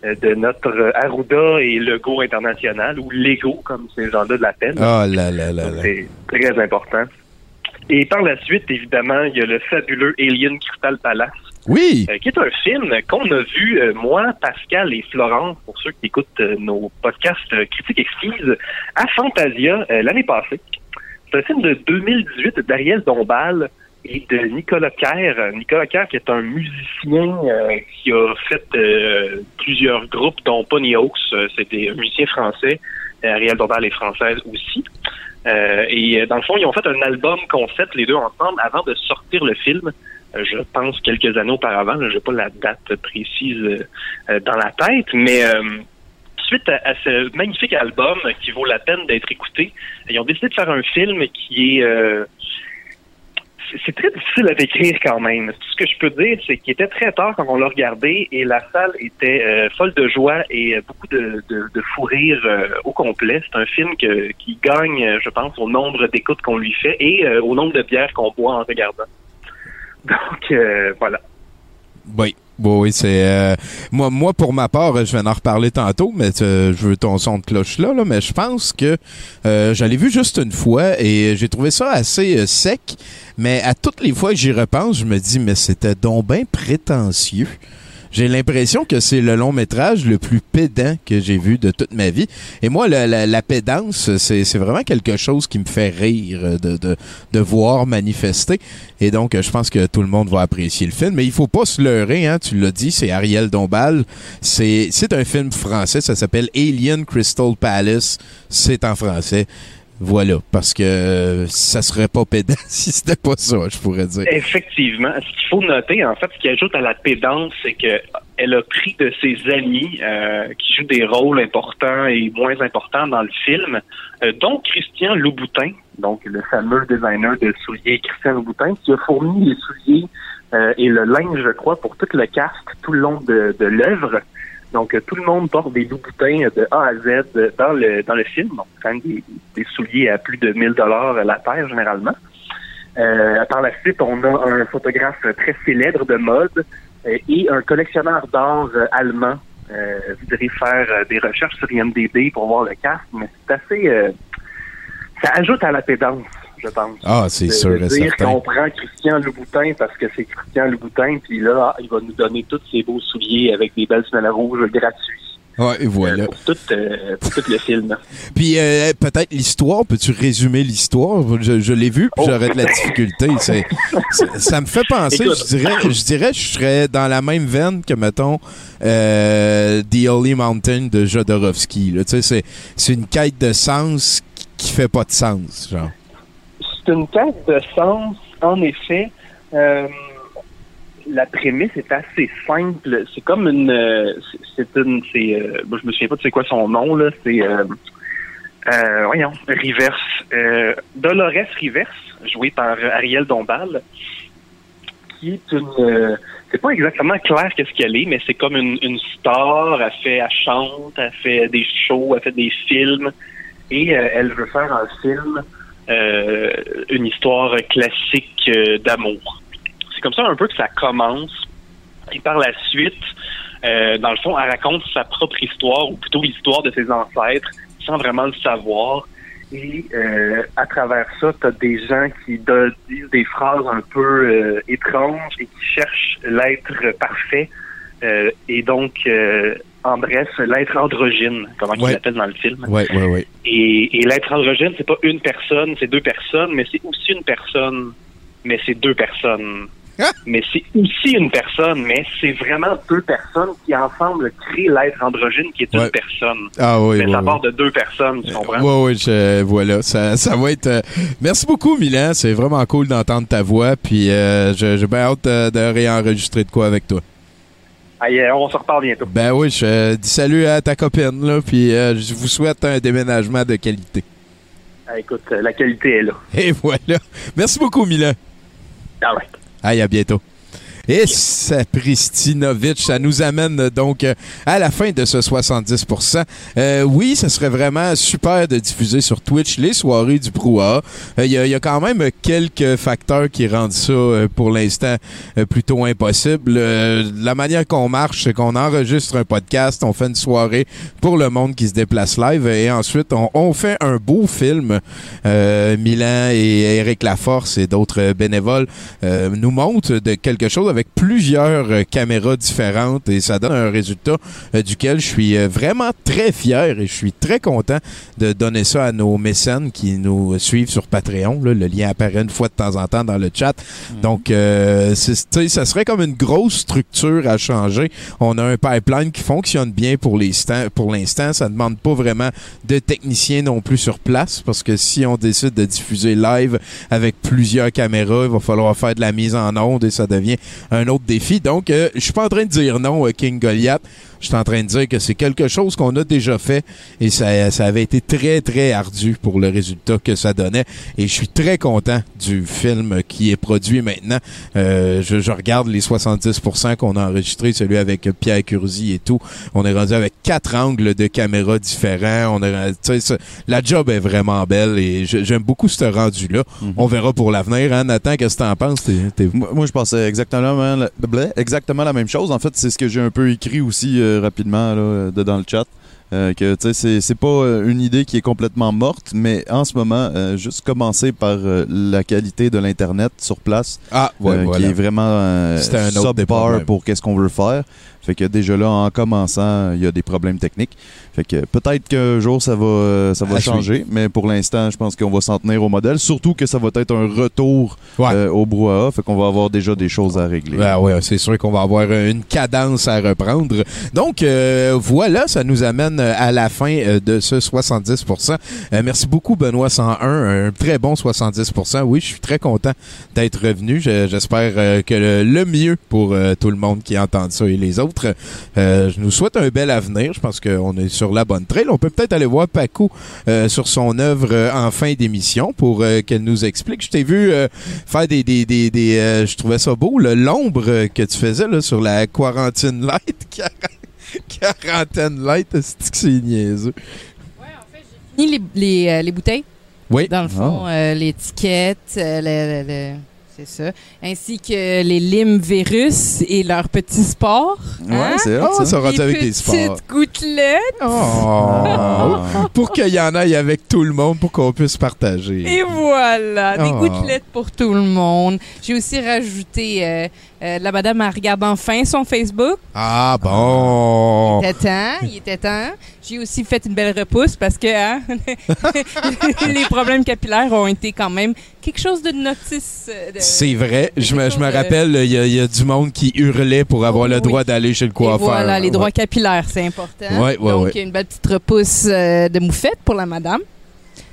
de notre euh, Arruda et Lego international, ou Lego, comme ces gens-là de la peine. Oh là là là là. C'est très important. Et par la suite, évidemment, il y a le fabuleux Alien Crystal Palace. Oui. euh, qui est un film qu'on a vu, euh, moi, Pascal et Florence, pour ceux qui écoutent euh, nos podcasts critiques exquises, à Fantasia l'année passée. C'est un film de 2018 d'Ariel Dombal et de Nicolas Kerr. Nicolas Kerr qui est un musicien qui a fait plusieurs groupes, dont Pony Hawks. C'est des musiciens français. Ariel Dombal est française aussi. Euh, et euh, dans le fond, ils ont fait un album concept, les deux ensemble, avant de sortir le film. Euh, je pense quelques années auparavant. Je n'ai pas la date précise dans la tête, mais euh, suite à, à ce magnifique album qui vaut la peine d'être écouté, ils ont décidé de faire un film qui est euh, c'est- très difficile à décrire quand même. Tout ce que je peux dire, c'est qu'il était très tard quand on l'a regardé et la salle était euh, folle de joie et euh, beaucoup de, de, fou rire euh, au complet. C'est un film qui gagne, je pense, au nombre d'écoutes qu'on lui fait et au nombre de bières qu'on boit en regardant. Donc, voilà. Oui. Bon, oui, c'est euh, moi, pour ma part, je vais en reparler tantôt, mais euh, je veux ton son de cloche là, là mais je pense que euh, je l'ai vu juste une fois et j'ai trouvé ça assez euh, sec. Mais à toutes les fois que j'y repense, je me dis mais c'était donc bien prétentieux. J'ai l'impression que c'est le long métrage le plus pédant que j'ai vu de toute ma vie. Et moi, la, pédance, c'est vraiment quelque chose qui me fait rire de, voir manifester. Et donc, je pense que tout le monde va apprécier le film. Mais il faut pas se leurrer, hein, tu l'as dit, c'est Ariel Dombal. C'est un film français, ça s'appelle Alien Crystal Palace. C'est en français. Voilà, parce que euh, ça serait pas pédant si c'était pas ça, je pourrais dire. Effectivement. Ce qu'il faut noter, en fait, ce qui ajoute à la pédance, c'est que elle a pris de ses amis euh, qui jouent des rôles importants et moins importants dans le film, euh, dont Christian Louboutin, donc le fameux designer de souliers Christian Louboutin, qui a fourni les souliers euh, et le linge, je crois, pour tout le cast tout le long de, de l'œuvre. Donc, euh, tout le monde porte des Louboutins de A à Z euh, dans le dans le film. Donc, quand même des, des souliers à plus de 1000 dollars la paire, généralement. Euh, par la suite, on a un photographe très célèbre de mode euh, et un collectionneur d'art euh, allemand. Euh, vous direz faire euh, des recherches sur IMDB pour voir le cast, mais c'est assez... euh, ça ajoute à la pédance, je pense. Ah, c'est sûr et dire certain. qu'on prend Christian Louboutin parce que c'est Christian Louboutin, puis là, ah, il va nous donner tous ses beaux souliers avec des belles semelles rouges gratuits. Ouais, et voilà. Pour tout, euh, pour tout le film. Puis euh, peut-être l'histoire, peux-tu résumer l'histoire? Je, je l'ai vu, puis j'aurais de la difficulté. C'est, ça me fait penser, Écoute. je dirais, je dirais que je serais dans la même veine que, mettons, euh, The Holy Mountain de Jodorowsky. là. Tu sais, c'est, c'est une quête de sens qui, qui fait pas de sens, genre. C'est une quête de sens, en effet. Euh, la prémisse est assez simple. C'est comme une, euh, c'est une, c'est, euh, je me souviens pas de c'est quoi son nom là. C'est, euh, voyons, Rivers, Dolores Rivers, jouée par Ariel Dombal, qui est une, c'est pas exactement clair qu'est-ce qu'elle est, mais c'est comme une, une star. Elle fait, elle chante, elle fait des shows, elle fait des films, et elle veut faire un film, euh, une histoire classique euh, d'amour. C'est comme ça un peu que ça commence. Et par la suite, euh, dans le fond, elle raconte sa propre histoire, ou plutôt l'histoire de ses ancêtres, sans vraiment le savoir. Et euh, à travers ça, tu as des gens qui disent des phrases un peu euh, étranges et qui cherchent l'être parfait. Euh, et donc, en bref, l'être androgyne, comment Ouais. il l'appelle dans le film. Ouais, ouais. Et, et l'être androgyne, c'est pas une personne, c'est deux personnes, mais c'est aussi une personne, mais c'est deux personnes. Mais c'est aussi une personne, mais c'est vraiment deux personnes qui ensemble créent l'être androgyne qui est une Ouais. personne. Ah oui, mais oui, ça oui. part de deux personnes, tu comprends? Ouais, ouais, je- voilà, ça, ça va être. euh, Merci beaucoup, Milan. C'est vraiment cool d'entendre ta voix. Puis euh, j'ai bien hâte de, de réenregistrer de quoi avec toi. On se reparle bientôt. Ben oui, je euh, dis salut à ta copine là. Puis euh, je vous souhaite un déménagement de qualité. Ah, écoute, euh, la qualité est là. Et voilà. Merci beaucoup, Milan. All right. Aïe, à bientôt. Et Sapristinovic, ça nous amène donc euh, à la fin de ce 70%. Euh, oui, ce serait vraiment super de diffuser sur Twitch les soirées du Brouhaha. Euh, Il y, y a quand même quelques facteurs qui rendent ça euh, pour l'instant euh, plutôt impossible. La manière qu'on marche, c'est qu'on enregistre un podcast, on fait une soirée pour le monde qui se déplace live et ensuite on, on fait un beau film. Milan et Eric Laforce et d'autres bénévoles nous montrent de quelque chose avec plusieurs euh, caméras différentes et ça donne un résultat euh, duquel je suis euh, vraiment très fier et je suis très content de donner ça à nos mécènes qui nous suivent sur Patreon. là. Le lien apparaît une fois de temps en temps dans le chat. Donc, tu sais, ça serait comme une grosse structure à changer. On a un pipeline qui fonctionne bien pour l'instant. Pour l'instant, ça ne demande pas vraiment de techniciens non plus sur place parce que si on décide de diffuser live avec plusieurs caméras, il va falloir faire de la mise en onde et ça devient un autre défi. Donc, euh, je suis pas en train de dire non, euh, King Goliath. Je suis en train de dire que c'est quelque chose qu'on a déjà fait et ça, ça avait été très, très ardu pour le résultat que ça donnait. Et je suis très content du film qui est produit maintenant. Euh, je, je regarde les 70% qu'on a enregistré, celui avec Pierre Curzi et tout. On est rendu avec quatre angles de caméra différents. On est, tu sais, ça- la job est vraiment belle et j'aime beaucoup ce rendu-là. On verra pour l'avenir. Hein, Nathan, qu'est-ce que t'en penses? Moi, moi, je pensais exactement exactement la même chose. En fait, c'est ce que j'ai un peu écrit aussi euh, rapidement là, euh, de- dans le chat. Euh, que tu sais, c'est- c'est pas euh, une idée qui est complètement morte, mais en ce moment, euh, juste commencer par euh, la qualité de l'internet sur place, Ah, ouais, euh, voilà. qui est vraiment euh, un autre subpar pour qu'est-ce qu'on veut faire. Fait que déjà là, en commençant, il y a des problèmes techniques. Fait que peut-être qu'un jour ça va, ça va À changer, mais pour l'instant, je pense qu'on va s'en tenir au modèle. Surtout que ça va être un retour euh, au brouhaha, fait qu'on va avoir déjà des choses à régler. Ben ouais, c'est sûr qu'on va avoir une cadence à reprendre. Donc euh, voilà, ça nous amène euh, à la fin euh, de ce 70%. Euh, merci beaucoup Benoît 101, un très bon 70%. Oui, je suis très content d'être revenu. Je- J'espère que le, mieux pour tout le monde qui entend ça et les autres. Euh, je nous souhaite un bel avenir. Je pense qu'on est sur la bonne trail. On peut peut-être aller voir Paco euh, sur son œuvre euh, en fin d'émission pour qu'elle nous explique. Je t'ai vu faire des... des, des, des, je trouvais ça beau, l'ombre que tu faisais là, sur la quarantine light. Quarantaine light, c'est que c'est niaiseux? Ni les, les, euh, les bouteilles. Oui. Dans le fond, Ah. l'étiquette, le- le- le- c'est ça. Ainsi que les limes virus et leurs petits sports. Ouais, c'est hot, ça. Ça rentre Les avec des petites sports. gouttelettes. Oh. pour qu'il y en aille avec tout le monde, pour qu'on puisse partager. Et voilà, des Oh. gouttelettes pour tout le monde. J'ai aussi rajouté euh, euh, la madame elle regarde enfin son Facebook. Ah bon. Il était temps, il était temps. J'ai aussi fait une belle repousse parce que hein, les problèmes capillaires ont été quand même quelque chose de notice. euh, de- C'est vrai. Je me, je me rappelle, il y, a- il y a du monde qui hurlait pour avoir le droit d'aller chez le Et coiffeur. voilà, les droits capillaires, c'est important. Ouais, ouais, Donc, ouais. une belle petite repousse euh, de moufette pour la madame.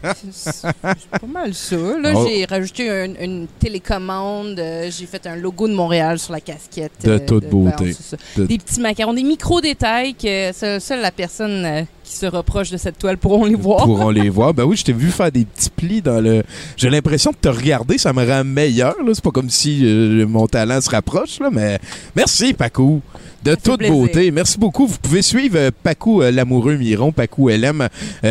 C'est pas mal ça. Là, Oh. j'ai rajouté un- une télécommande. euh, j'ai fait un logo de Montréal sur la casquette. De toute beauté. De- Des petits macarons, des micro-détails que seule, seule la personne euh, qui se reproche de cette toile pourront les voir. pourront les voir. Ben oui, je t'ai vu faire des petits plis dans le. J'ai l'impression de te regarder, ça me rend meilleur. C'est pas comme si euh, mon talent se rapproche, là, mais merci, Pacou. De toute plaisir. beauté. Merci beaucoup. Vous pouvez suivre euh, Pacou euh, l'amoureux Miron, Pacou LM.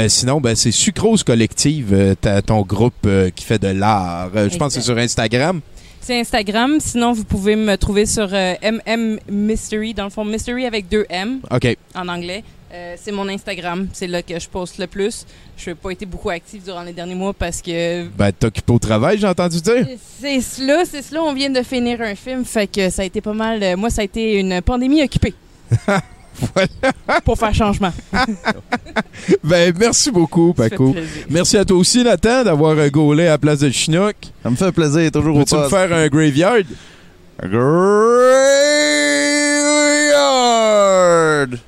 Sinon, ben, c'est Sucrose Collective, ton groupe qui fait de l'art. Je pense que c'est sur Instagram. C'est Instagram. Sinon, vous pouvez me trouver sur MM Mystery. Dans le fond, Mystery avec deux M OK. en anglais. Euh, c'est mon Instagram. C'est là que je poste le plus. Je n'ai pas été beaucoup active durant les derniers mois parce que Ben, t'occupes au travail, j'ai entendu dire. c'est cela, c'est cela. On vient de finir un film. Fait que ça a été pas mal. euh, moi, ça a été une pandémie occupée. Pour faire changement. Ben, merci beaucoup, Paco. Merci à toi aussi, Nathan, d'avoir euh, gaulé à la place de Chinook. Ça me fait plaisir, toujours au Peux-tu me poste. faire un graveyard? Graveyard!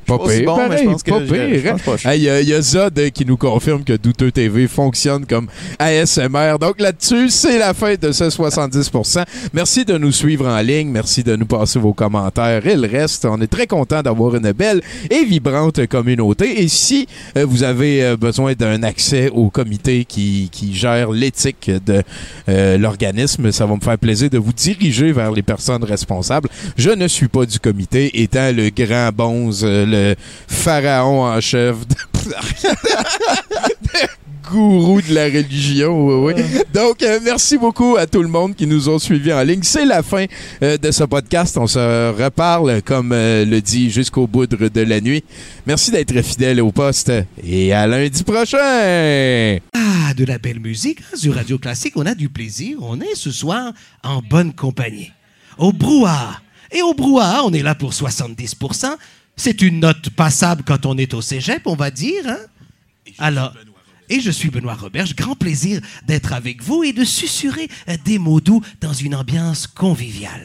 Pas pire, bon, mais pareil, je pense que pas je- pire, hein? pense pas. Hey, Il y a- il y, a Zod euh, qui nous confirme que Douteux TV fonctionne comme ASMR. Donc là-dessus, c'est la fin de ce 70%. Merci de nous suivre en ligne. Merci de nous passer vos commentaires et le reste. On est très content d'avoir une belle et vibrante communauté. Et si euh, vous avez euh, besoin d'un accès au comité qui, qui gère l'éthique de euh, l'organisme, ça va me faire plaisir de vous diriger vers les personnes responsables. Je ne suis pas du comité, étant le grand bonze, le pharaon en chef de... gourou de la religion, oui, oui. Donc, euh, merci beaucoup à tout le monde qui nous ont suivis en ligne. C'est la fin euh, de ce podcast. On se reparle, comme euh, le dit, jusqu'au bout de de la nuit. Merci d'être fidèle au poste et à lundi prochain! Ah, de la belle musique hein, sur Radio Classique. On a du plaisir. On est ce soir en bonne compagnie. Au brouhaha. Et au brouhaha, on est là pour 70%. C'est une note passable quand on est au cégep, on va dire. Hein? Alors, et je suis Benoît Roberge. Grand plaisir d'être avec vous et de susurrer euh, des mots doux dans une ambiance conviviale.